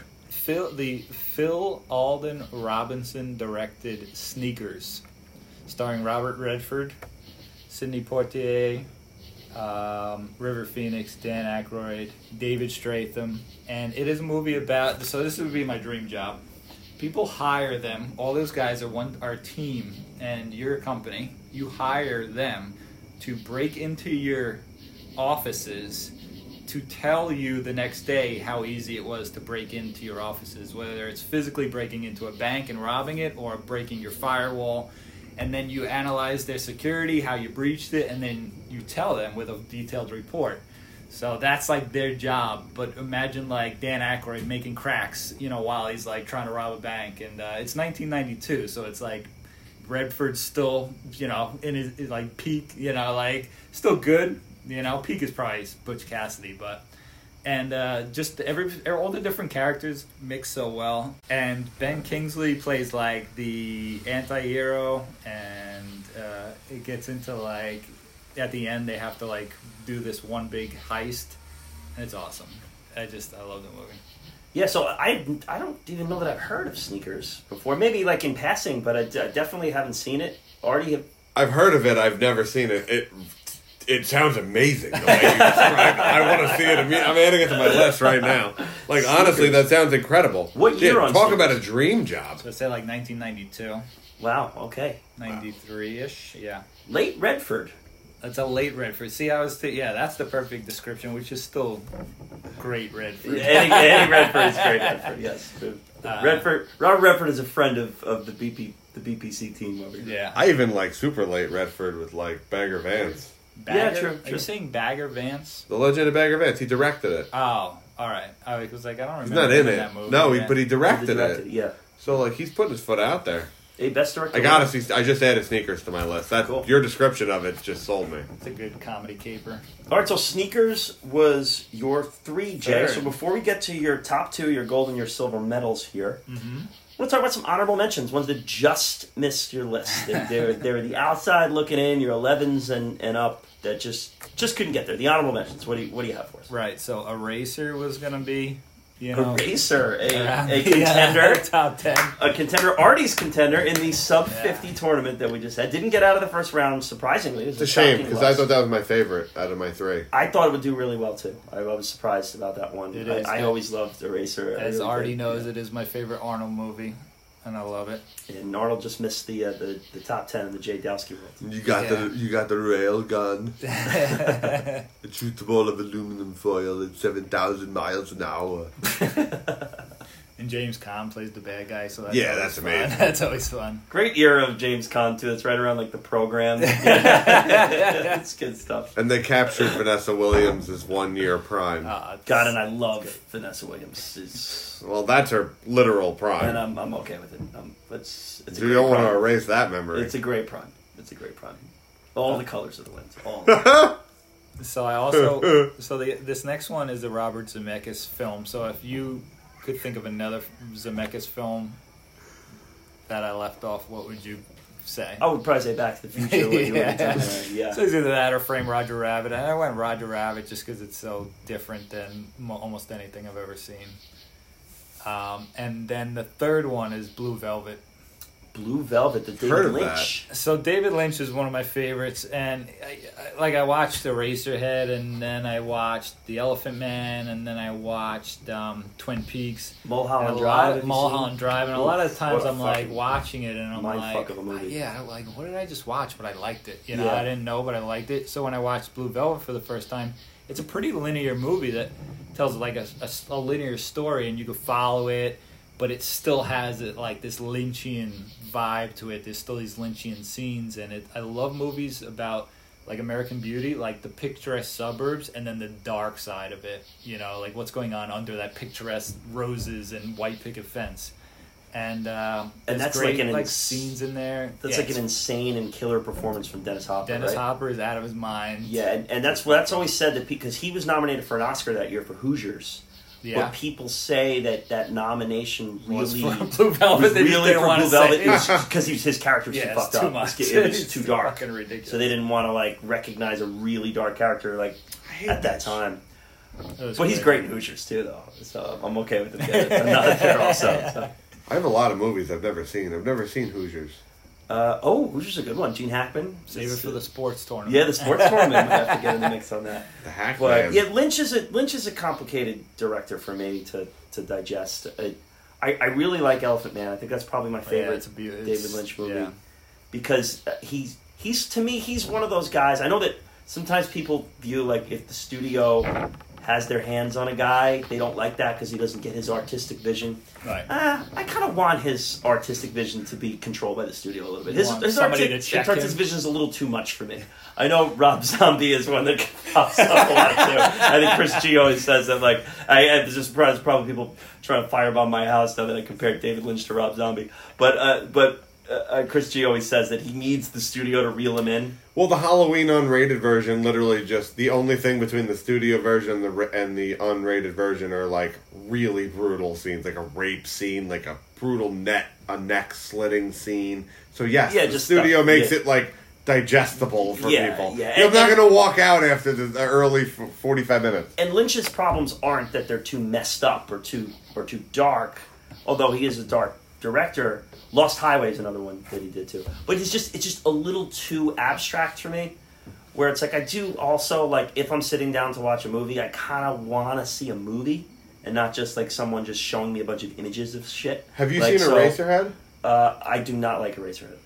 Phil, the Phil Alden Robinson directed Sneakers, starring Robert Redford, Sidney Poitier, um, River Phoenix, Dan Aykroyd, David Strathairn, and it is a movie about. So this would be my dream job. People hire them. All those guys are one a team, and you're a company. You hire them to break into your offices to tell you the next day how easy it was to break into your offices, whether it's physically breaking into a bank and robbing it or breaking your firewall. and then you analyze their security, how you breached it, and then you tell them with a detailed report. So that's like their job. But imagine like Dan Aykroyd making cracks, you know, while he's like trying to rob a bank, and uh, it's 1992, so it's like Redford's still, you know, in his, his, like peak, you know, like still good. You know, peak is probably Butch Cassidy, but and uh, just every all the different characters mix so well. And Ben Kingsley plays like the anti-hero, and uh, it gets into like at the end they have to like do this one big heist, and it's awesome. I just I love the movie. Yeah, so I I don't even know that I've heard of Sneakers before. Maybe like in passing, but I, d- I definitely haven't seen it. Already have. I've heard of it. I've never seen it. It it sounds amazing. The way you describe it. I want to see it. imme- I'm adding it to my list right now. Like honestly, that sounds incredible. What year Shit, on Talk Sneakers? about a dream job. So say like 1992, Wow. Okay. 93 ish. Yeah. Late Redford. That's a late Redford. See, I was th- yeah, that's the perfect description, which is still great Redford. Eddie, Eddie Redford is great. Redford. Yes. Uh, Redford. Robert Redford is a friend of, of the BP the BPC team over here. Yeah. I even like super late Redford with like Bagger Vance. Bagger, Yeah, true, Are true. you saying Bagger Vance? The Legend of Bagger Vance. He directed it. Oh, all right. I was like, I don't remember. He's not in it. that movie. No, he, but he He directed, directed it. Yeah. So like he's putting his foot out there. Hey, best director. I gotta see. I just added sneakers to my list. That Cool. your description of it just sold me. It's a good comedy caper. All right, so sneakers was your three, Jay. Third. So before we get to your top two, your gold and your silver medals here, Mm-hmm. Want to talk about some honorable mentions, ones that just missed your list. They- They're, they're the outside looking in, your 11s and, and up that just just couldn't get there. The honorable mentions. What do you what do you have for us? Right. So Eraser was gonna be, you know, Eraser, a, around a the, contender, top ten. a contender, Artie's contender in the sub Yeah. 50 tournament that we just had. Didn't get out of the first round, surprisingly. It was It's a shame because I thought that was my favorite out of my three. I thought it would do really well too. I, I was surprised about that one. It I, is I always loved Eraser. I As really Artie did. knows, it is my favorite Arnold movie, and I love it. And Arnold just missed the uh, the, the top ten in the Jay Dowski world. You got Yeah. the you got the rail gun. It shoots a ball of aluminum foil at seven thousand miles an hour. and James Caan plays the bad guy, so that's Yeah, that's fun. amazing. that's always fun. Great era of James Caan too. It's right around like the program. it's good stuff. And they captured Vanessa Williams as one year prime. Uh, God, and I love Vanessa Williams. It's, well, that's her literal prime. and I'm, I'm okay with it. Um, it's it's a you great don't want to erase that memory. It's a great prime. It's a great prime. All the colors of the lens. All. So I also so the this next one is a Robert Zemeckis film. So if you could think of another Zemeckis film that I left off, what would you say? I would probably say Back to the Future. What you were Yeah. yeah. So it's either that or Frame Roger Rabbit. And I went Roger Rabbit just because it's so different than mo- almost anything I've ever seen. Um, and then the third one is Blue Velvet. Blue Velvet, the David Heard of Lynch. So David Lynch is one of my favorites, and I, I, like I watched Eraserhead, and then I watched The Elephant Man, and then I watched um, Twin Peaks, Mulholland and a Drive. lot of Mulholland? Drive, and a lot of times What a I'm like watching it, and I'm mind like, fuck of a movie. yeah, like what did I just watch? But I liked it. You know, Yeah. I didn't know, but I liked it. So when I watched Blue Velvet for the first time, it's a pretty linear movie that tells like a, a, a linear story, and you can follow it. But it still has it like this Lynchian vibe to it. There's still these Lynchian scenes, and it. I love movies about like American Beauty, like the picturesque suburbs, and then the dark side of it. You know, like what's going on under that picturesque roses and white picket fence. And um, And that's great like an like ins- scenes in there. That's Yeah, like an insane and killer performance from Dennis Hopper. Dennis right? Hopper is out of his mind. Yeah, and, and that's that's always said that because he was nominated for an Oscar that year for Hoosiers. Yeah. But people say that that nomination Was really for Blue Velvet. was They really didn't wanna Blue say Velvet it. because his character was Yeah, too it's fucked too up. much. It was It's too too dark. fucking ridiculous. So they didn't want to like recognize a really dark character like at that time. It was But he's great in Hoosiers too, though. So I'm okay with him getting another there also. So. I have a lot of movies I've never seen. I've never seen Hoosiers. Uh, oh, Hoosiers is a good one. Gene Hackman. Save it for the sports tournament. Yeah, the sports tournament. We have to get in the mix on that. The Hack But yeah, Lynch is a Lynch is a complicated director for me to to digest. I, I, I really like Elephant Man. I think that's probably my Oh, yeah, favorite it's a beau- David Lynch movie yeah. because uh, he's he's to me he's one of those guys. I know that sometimes people view like if the studio has their hands on a guy. They don't like that because he doesn't get his artistic vision. Right. Uh, I kind of want his artistic vision to be controlled by the studio a little bit. You His, his somebody artistic, to check his artistic vision is a little too much for me. I know Rob Zombie is one that pops up a lot too. I think Chris G always says that. Like, I, I'm just surprised probably people trying to firebomb my house now that I compared David Lynch to Rob Zombie. But uh, but uh, uh, Chris G always says that he needs the studio to reel him in. Well, the Halloween unrated version, literally just the only thing between the studio version and the and the unrated version are like really brutal scenes, like a rape scene, like a brutal net, a neck slitting scene. So yes, Yeah, the studio stuff, makes yeah. it like digestible for Yeah, people. yeah, You're and- not going to walk out after the, early forty-five minutes. and Lynch's problems aren't that they're too messed up or too or too dark, although he is a dark director. Lost Highway is another one that he did too, but it's just it's just a little too abstract for me. Where it's like I do also like if I'm sitting down to watch a movie, I kind of want to see a movie and not just like someone just showing me a bunch of images of shit. Have you Like, seen so, Eraserhead? Uh, I do not like Eraserhead.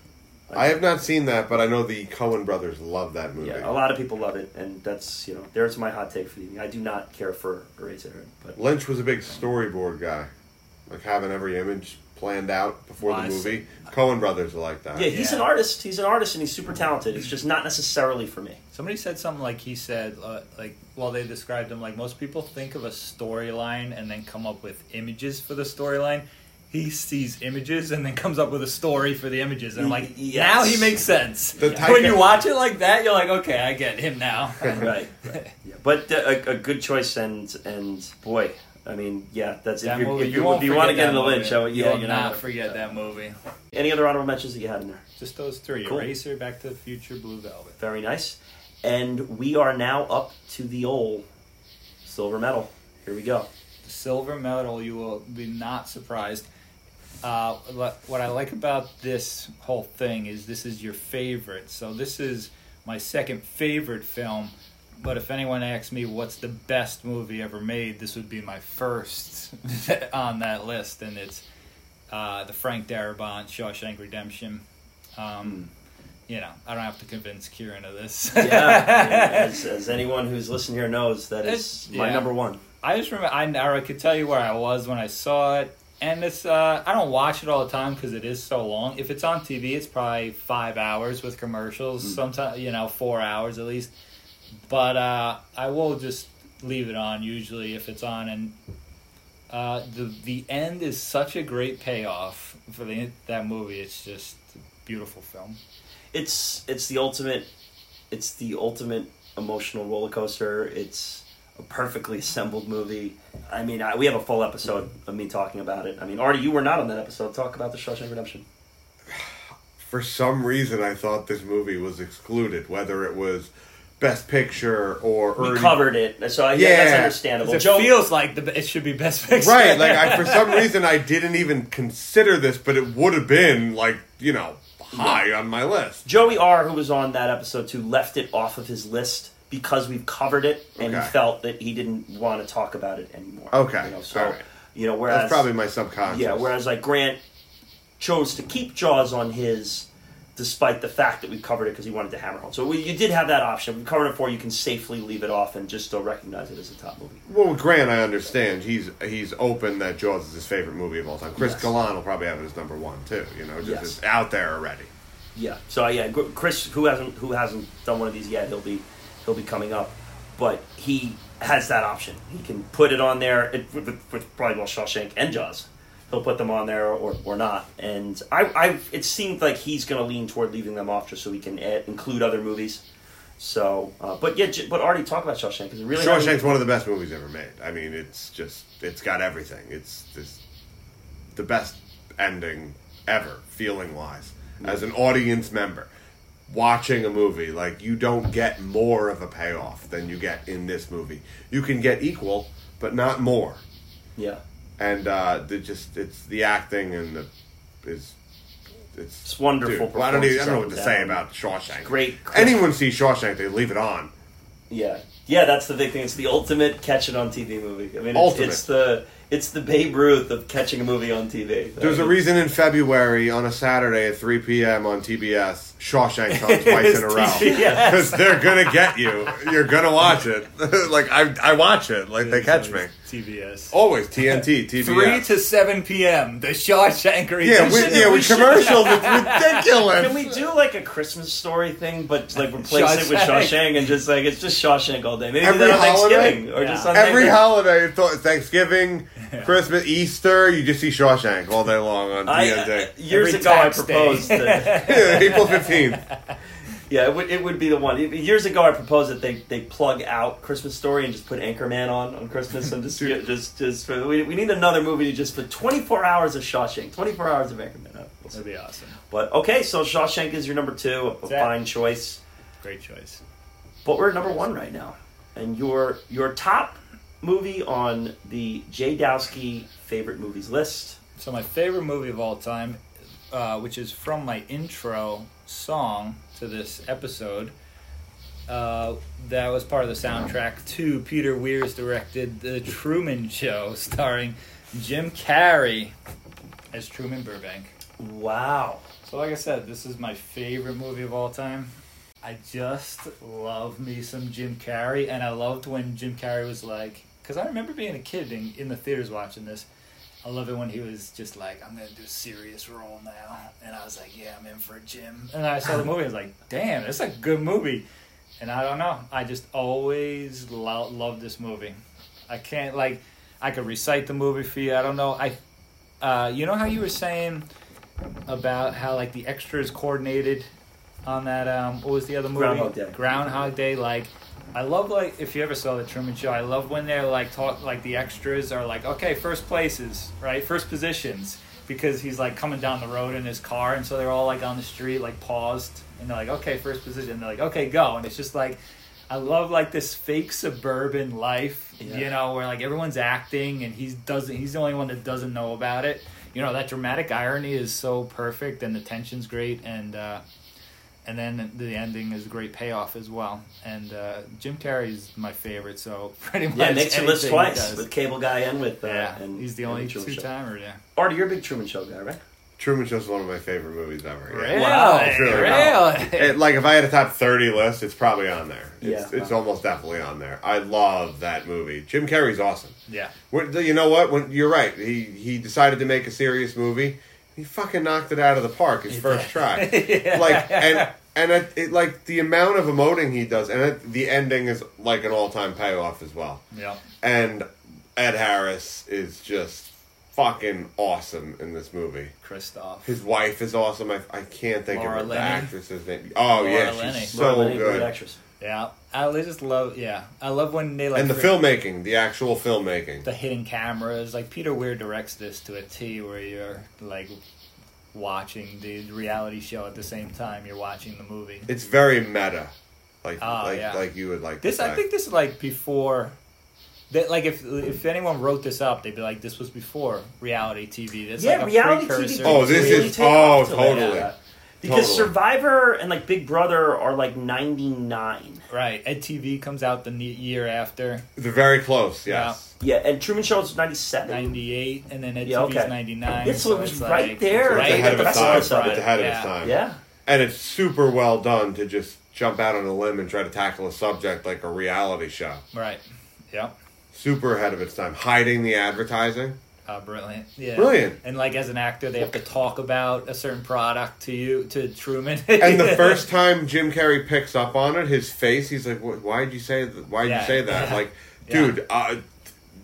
I have not seen that, but I know the Coen brothers love that movie. Yeah, a lot of people love it, and that's you know there's my hot take for the evening. I do not care for Eraserhead, but Lynch was a big storyboard guy, like having every image planned out before Well, the movie. Coen brothers are like that. Yeah, he's Yeah. an artist. He's an artist, and he's super talented. It's just not necessarily for me. Somebody said something like he said, uh, like, well, they described him like most people think of a storyline and then come up with images for the storyline. He sees images and then comes up with a story for the images, and I'm like, Yes. now he makes sense. Yeah. when you watch it like that, you're like, okay, I get him now. right. Yeah, but uh, a, a good choice, and and boy, I mean, yeah, that's That if you movie, if you, won't if you want to get in the Lynch, movie. oh, you yeah, will you're not not. forget that movie. Any other honorable mentions that you had in there? Just those three: Cool. Eraser, Back to the Future, Blue Velvet. Very nice. And we are now up to the old silver medal. Here we go. The silver medal, you will be not surprised. Uh, what what I like about this whole thing is this is your favorite. So this is my second favorite film. But if anyone asks me what's the best movie ever made, this would be my first on that list, and it's uh, the Frank Darabont Shawshank Redemption. Um, you know, I don't have to convince Kieran of this. Yeah, as, as anyone who's listened here knows, that is It's- my yeah. number one. I just remember I, I could tell you where I was when I saw it, and it's uh, I don't watch it all the time because it is so long. If it's on TV, it's probably five hours with commercials. Mm. Sometimes you know four hours at least. But uh, I will just leave it on usually if it's on, and uh, the the end is such a great payoff for the that movie. It's just a beautiful film. it's it's the ultimate it's the ultimate emotional roller coaster. It's a perfectly assembled movie. I mean I, we have a full episode of me talking about it. I mean artie you were not on that episode. Talk about the shawshank redemption. For some reason, I thought this movie was excluded, whether it was Best Picture or we Ernie- covered it so I, yeah, that's understandable It Joe, feels like the, it should be best picture. Right, like I, for some reason I didn't even consider this, but it would have been like you know high on my list. joey r who was on that episode too left it off of his list because we've covered it and Okay. he felt that he didn't want to talk about it anymore Okay, you know, so all right. you know whereas That's probably my subconscious. Yeah, whereas like Grant chose to keep Jaws on his, despite the fact that we covered it because he wanted to hammer home. So we, you did have that option. We covered it for you. Can safely leave it off and just still recognize it as a top movie. Well, with Grant, I understand. He's he's open that Jaws is his favorite movie of all time. Chris Yes. Galan will probably have it as number one too. You know, just Yes. it's out there already. Yeah. So uh, yeah, Chris, who hasn't who hasn't done one of these yet, he'll be he'll be coming up, but he has that option. He can put it on there it, with, with probably both Shawshank and Jaws. He'll put them on there or, or not. And I, I it seemed like he's going to lean toward leaving them off just so he can add, include other movies. So, uh, but yeah, j- but already talk about Shawshank because really Shawshank's one of the best movies ever made. I mean, it's just it's got everything. It's just the best ending ever, feeling wise. As an audience member, watching a movie like you don't get more of a payoff than you get in this movie. You can get equal, but not more. yeah. And uh, the just it's the acting and the is it's It's wonderful Dude, well, I don't even, I don't know what to performance say about Shawshank. Great. Anyone sees Shawshank, they leave it on. Yeah, yeah, that's the big thing. It's the ultimate catch it on TV movie. I mean, it's, Ultimate. it's the It's the Babe Ruth of catching a movie on TV. There's a reason in February on a Saturday at 3 p.m. on TBS, Shawshank comes twice in a row. Because they're gonna get you. You're gonna watch it. like I, I watch it. Like they catch me. TBS. Always TNT, TBS. 3 to 7 p.m. The Shawshank yeah, Redemption. we, yeah, we, we should- commercials. It's ridiculous. Can we do like a Christmas story thing, but like replace it with Shawshank. Shawshank and just like it's just Shawshank all day? Maybe Every on holiday? Thanksgiving or Yeah. just on Every Thanksgiving. holiday, th- Thanksgiving, Christmas, Easter, you just see Shawshank all day long on I, TNT. uh, years Every ago, I proposed that. Yeah, April 15th. Yeah, it would, it would be the one. Years ago, I proposed that they, they plug out Christmas Story and just put Anchorman on on Christmas and just just just for, we, we need another movie to just for 24 hours of Shawshank, 24 hours of Anchorman. We'll. That'd be awesome. But okay, so Shawshank is your number two, a, fine choice. Great choice. But we're at number one right now, and your your top movie on the Jay Dowski favorite movies list. So my favorite movie of all time, uh, which is from my intro song to this episode, uh, that was part of the soundtrack to Peter Weir's directed The Truman Show, starring Jim Carrey as Truman Burbank. Wow. So, like I said, this is my favorite movie of all time. I just love me some Jim Carrey, and I loved when Jim Carrey was like, because I remember being a kid in, in the theaters watching this. I love it when he was just like, I'm gonna do a serious role now, and I was like, yeah, I'm in for a gym. And I saw the movie, I was like, damn, it's a good movie. And I don't know, I just always lo- love this movie. I can't like, I could recite the movie for you. I don't know. I, uh, you know how you were saying about how like the extras coordinated on that um what was the other movie Groundhog Day. Groundhog Day like I love like if you ever saw the Truman Show I love when they're like talk like the extras are like okay first places right first positions because he's like coming down the road in his car and so they're all like on the street like paused and they're like okay first position and they're like okay go and it's just like I love like this fake suburban life, Yeah. you know, where like everyone's acting and he's doesn't he's the only one that doesn't know about it. You know, that dramatic irony is so perfect and the tension's great and uh and then the ending is a great payoff as well. And uh, Jim Carrey's my favorite, so pretty much Yeah, makes your list twice with Cable Guy and with uh, yeah, and he's the only Truman two Show. timer. Yeah, Artie, you're a big Truman Show guy, right? Truman Show is one of my favorite movies ever. yeah. really, Wow, it's really really. It, like if I had a top 30 list, it's probably on there. It's, Yeah. it's almost definitely on there. I love that movie. Jim Carrey's awesome. yeah, When, you know what? When you're right, he he decided to make a serious movie. He fucking knocked it out of the park his first try. Like and and it, it like the amount of emoting he does, and it, the ending is like an all time payoff as well. yeah. And Ed Harris is just fucking awesome in this movie. Christof. His wife is awesome. I, I can't think Laura of the actress's name. Oh Laura yeah, Linney. she's so great good. actress. Yeah, I just love. Yeah, I love when they like And the re- filmmaking, the actual filmmaking. the hidden cameras. Like Peter Weir directs this to a T, where you're like watching the reality show at the same time you're watching the movie. It's very meta, like Oh, like yeah. like you would like. This I think this is like before. That like if if anyone wrote this up, they'd be like, "This was before reality TV." That's yeah, like a reality precursor. TV. Oh, this really is- oh, off to like totally. that. Because Totally. Survivor and like Big Brother are like ninety nine. right. Ed TV comes out the year after They're very close. Yes. Yeah, and Truman Show is ninety seven. '98, and then Ed Yeah, TV's okay. '99. Yeah, so it was right like- there. right ahead of its time. forefront. It's ahead of yeah. its time. Yeah. And it's super well done to just jump out on a limb and try to tackle a subject like a reality show. Right. Yep. Super ahead of its time. Hiding the advertising. Uh, brilliant. Yeah. Brilliant. And like as an actor, they have to talk about a certain product to you to Truman. And the first time Jim Carrey picks up on it, his face, he's like, "Why'd you say? Th- Why'd Yeah, you say that?" yeah. Like, Yeah. dude, uh,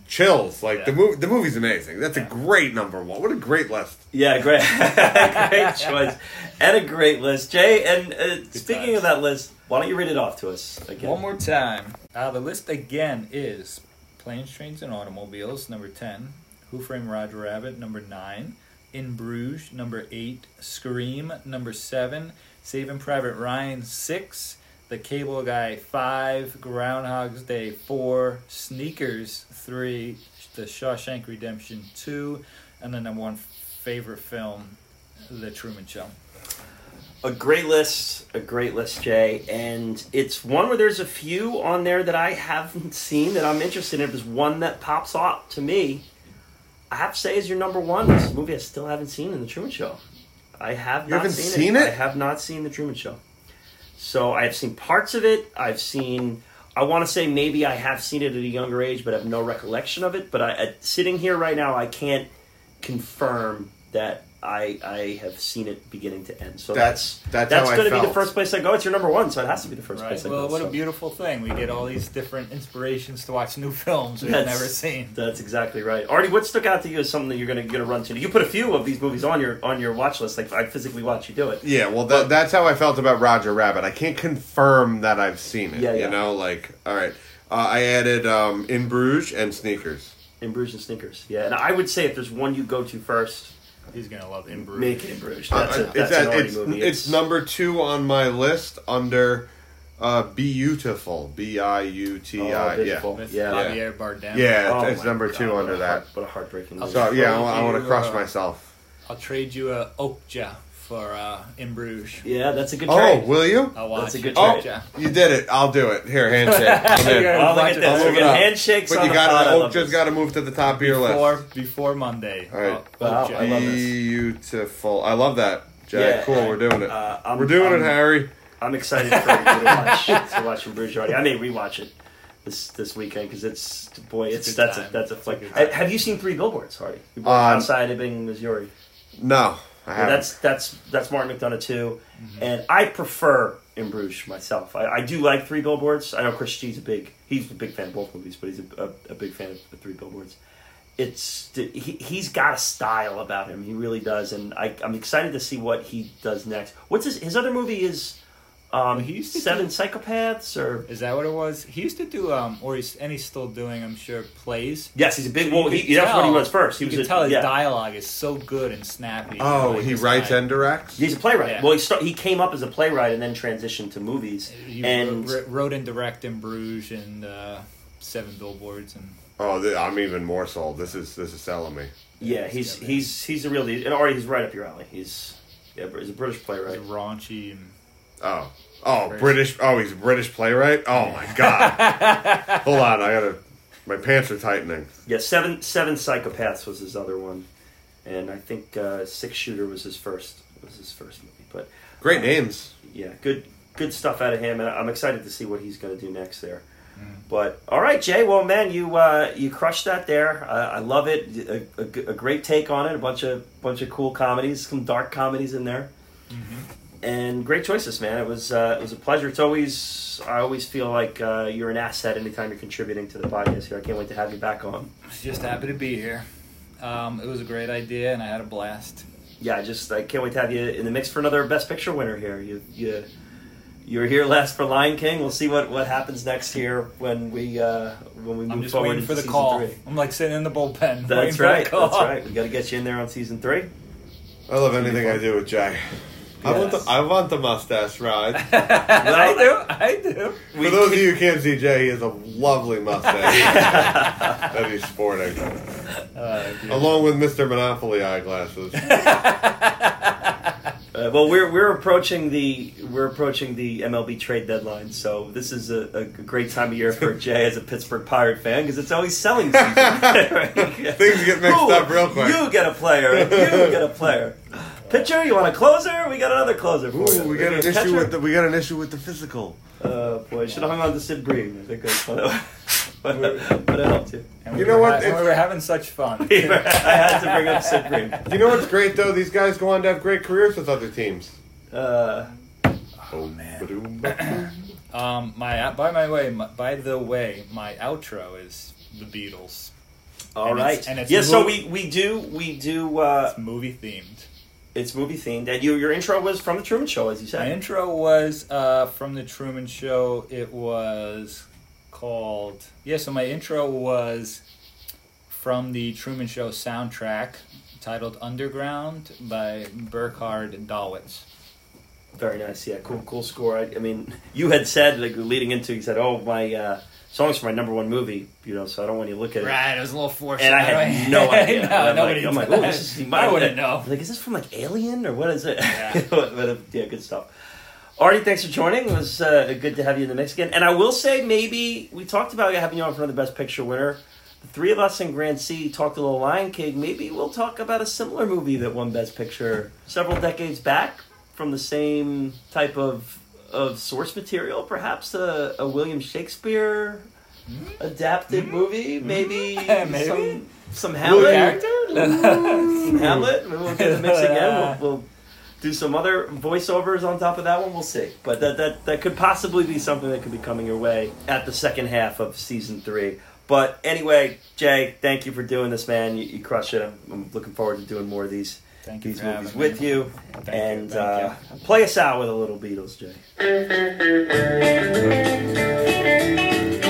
chills. Like the Yeah. movie, the movie's amazing. That's a great number one. What a great list. Yeah, great, great choice, and a great list, Jay. And uh, speaking times. of that list, why don't you read it off to us again? One more time. Uh, the list again is Planes, Trains, and Automobiles, number 10. Who Framed Roger Rabbit, number 9. In Bruges, number 8. Scream, number 7. Saving Private Ryan, 6. The Cable Guy, 5. Groundhog's Day, 4. Sneakers, 3. The Shawshank Redemption, 2. And the number one favorite film, The Truman Show. a great list, a great list, Jay, and it's one where there's a few on there that I haven't seen that I'm interested in. There's one that pops out to me, I have to say, is your number one. This movie I still haven't seen in the Truman Show. I have You not haven't seen, seen it. it? I have not seen the Truman Show. So I have seen parts of it. I've seen. I want to say maybe I have seen it at a younger age, but I have no recollection of it. But I, at, sitting here right now, I can't confirm that I I have seen it beginning to end. So That's- that's that's how going to be the first place I go. It's your number one, so it has to be the first Right. place I Well, go. what a beautiful thing. We get all these different inspirations to watch new films we've That's- never seen. That's exactly right. Artie, what stuck out to you as something that you're going to get a run to? You put a few of these movies on your on your watch list. Like I physically watch you do it. Yeah, well, that, that's how I felt about Roger Rabbit. I can't confirm that I've seen it. Yeah, yeah. You know, like, all right. Uh, I added um, In Bruges and Sneakers. In Bruges and Sneakers, Yeah, and I would say if there's one you go to first, He's gonna love In Bruges. make it in Bruges. Uh, That's, a, it's, that's at- an it's, movie. it's number two on my list under uh, Biutiful. B I U T Oh, I. Yeah. Biutiful. Yeah. Javier Bardem. Yeah, Oh it's number God, two under a that. heart- what a heartbreaking movie. So, yeah, I, Told want to you, crush uh, myself. I'll trade you a Okja for uh, In Bruges. yeah, that's a good Oh, trade. will you? I'll watch That's a good it. Oh, trade. Okja. you did it. I'll do it. Here, handshake. I'm in. Yeah. Oh, look at I'll this. move We're it getting up. handshakes But on you the got pod. I to love just this. got to move to the top of your Before, list. before Monday. All right. Oh, Wow, I love this. Beautiful. I love that, Jack. Yeah, cool. We're doing it. Uh, I'm, We're doing I'm, it, Harry. I'm excited for you to watch to watch in Bruges already. I may rewatch it this this weekend because it's boy, it's, It's a good that's a time. that's a It's a flick. good Ha- time. Have you seen Three Billboards, Artie? You Uh, outside of Ebbing, Missouri. No, I Well, haven't. That's that's that's Martin McDonagh too, Mm-hmm. and I prefer In Bruges myself. I, I do like Three Billboards. I know Chris G's a big he's a big fan of both movies, but he's a, a, a big fan of the Three Billboards. It's he, he's got a style about him. He really does, and I, I'm excited to see what he does next. What's his his other movie is um, He used to Seven do- Psychopaths or Is that what it was? He used to do, um, or he's and he's still doing, I'm sure, plays. yes, he's a big. So you Well, he, could that's what he was first. He you was can a, tell his yeah. dialogue is so good and snappy. oh, Like he writes guy. and directs. He's a playwright. Yeah. Well, he start, he came up as a playwright and then transitioned to movies. He and wrote, wrote and direct in Bruges and uh, Seven Billboards and Oh, th- I'm even more sold. This is this is selling me. Yeah, he's Yeah, he's he's a real and already he's right up your alley. He's yeah, he's a British he's playwright. raunchy and Oh, oh, British. British. Oh, he's a British playwright. Oh my god. Hold on, I gotta. My pants are tightening. Yeah, seven seven psychopaths was his other one, and I think uh, Six Shooter was his first was his first movie. But Great names. yeah, good good stuff out of him, and I'm excited to see what he's going to do next there. Mm. But all right, Jay. Well, man, you uh, you crushed that there. Uh, I love it. A great take on it. A bunch of bunch of cool comedies, some dark comedies in there, and great choices, man. It was uh, it was a pleasure. It's always I always feel like uh, you're an asset anytime you're contributing to the podcast here. I can't wait to have you back on. Just happy to be here. Um, it was a great idea and I had a blast. Yeah, just I can't wait to have you in the mix for another Best Picture winner here. You you you were here last for Lion King. We'll see what, what happens next here when we uh, when we move I'm just forward waiting for the season call. three. I'm like sitting in the bullpen. waiting That's for the right. call. That's right. We got to get you in there on season three. I love anything I do with Jay. I want the I want the mustache ride. I do. I do. For those of you who can't see Jay, he has a lovely mustache that he's sporting, Uh, along with Mr. Monopoly eyeglasses. Uh, well, we're we're approaching the we're approaching the MLB trade deadline, so this is a, a great time of year for Jay as a Pittsburgh Pirate fan because it's always selling season. Things get mixed up real quick. You get a player, and you get a player. Pitcher, you want a closer? We got another closer for you. We got an issue Catcher? with the we got an issue with the physical. Uh, boy, should have hung on to Sid Bream. I think that's what but, but it helped you. And You we know were what? ha- we were having such fun. I had to bring up Sid Bream. You know what's great though? These guys go on to have great careers with other teams. Uh, Oh man. Um, my by my way, my, by the way, my outro is the Beatles. all And right. it's- and it's yeah, so we, we do we do uh, It's movie themed. It's movie themed, and you your intro was from the Truman Show, as you said. My intro was uh, from the Truman Show. It was called yeah. So my intro was from the Truman Show soundtrack, titled "Underground" by Burkhard Dallwitz. Very nice. Yeah, cool cool score. I, I mean, you had said like leading into you said, "Oh, my uh, songs for my number one movie," you know. So I don't want you to look at it. Right, it was a little forced. And I had no idea. no, I'm nobody like, I'm like, oh, this is. I wouldn't know. Like, is this from like Alien or what is it? Yeah. but, yeah, good stuff. Artie, thanks for joining. It was uh, good to have you in the mix again. And I will say, maybe we talked about having you on for another Best Picture winner. the three of us in Grand C talked a little Lion King. Maybe we'll talk about a similar movie that won Best Picture several decades back from the same type of of source material, perhaps a, a William Shakespeare adapted hmm? movie, maybe, Maybe. some some Hamlet. character? Some Hamlet. We'll get the mix again. We'll, we'll do some other voiceovers on top of that one. We'll see. But that, that that could possibly be something that could be coming your way at the second half of season three. But anyway, Jay, thank you for doing this, man. You, you crush it. I'm, I'm looking forward to doing more of these Thank you these for having movies me. with you. Thank and thank uh, play us out with a little Beatles, Jay.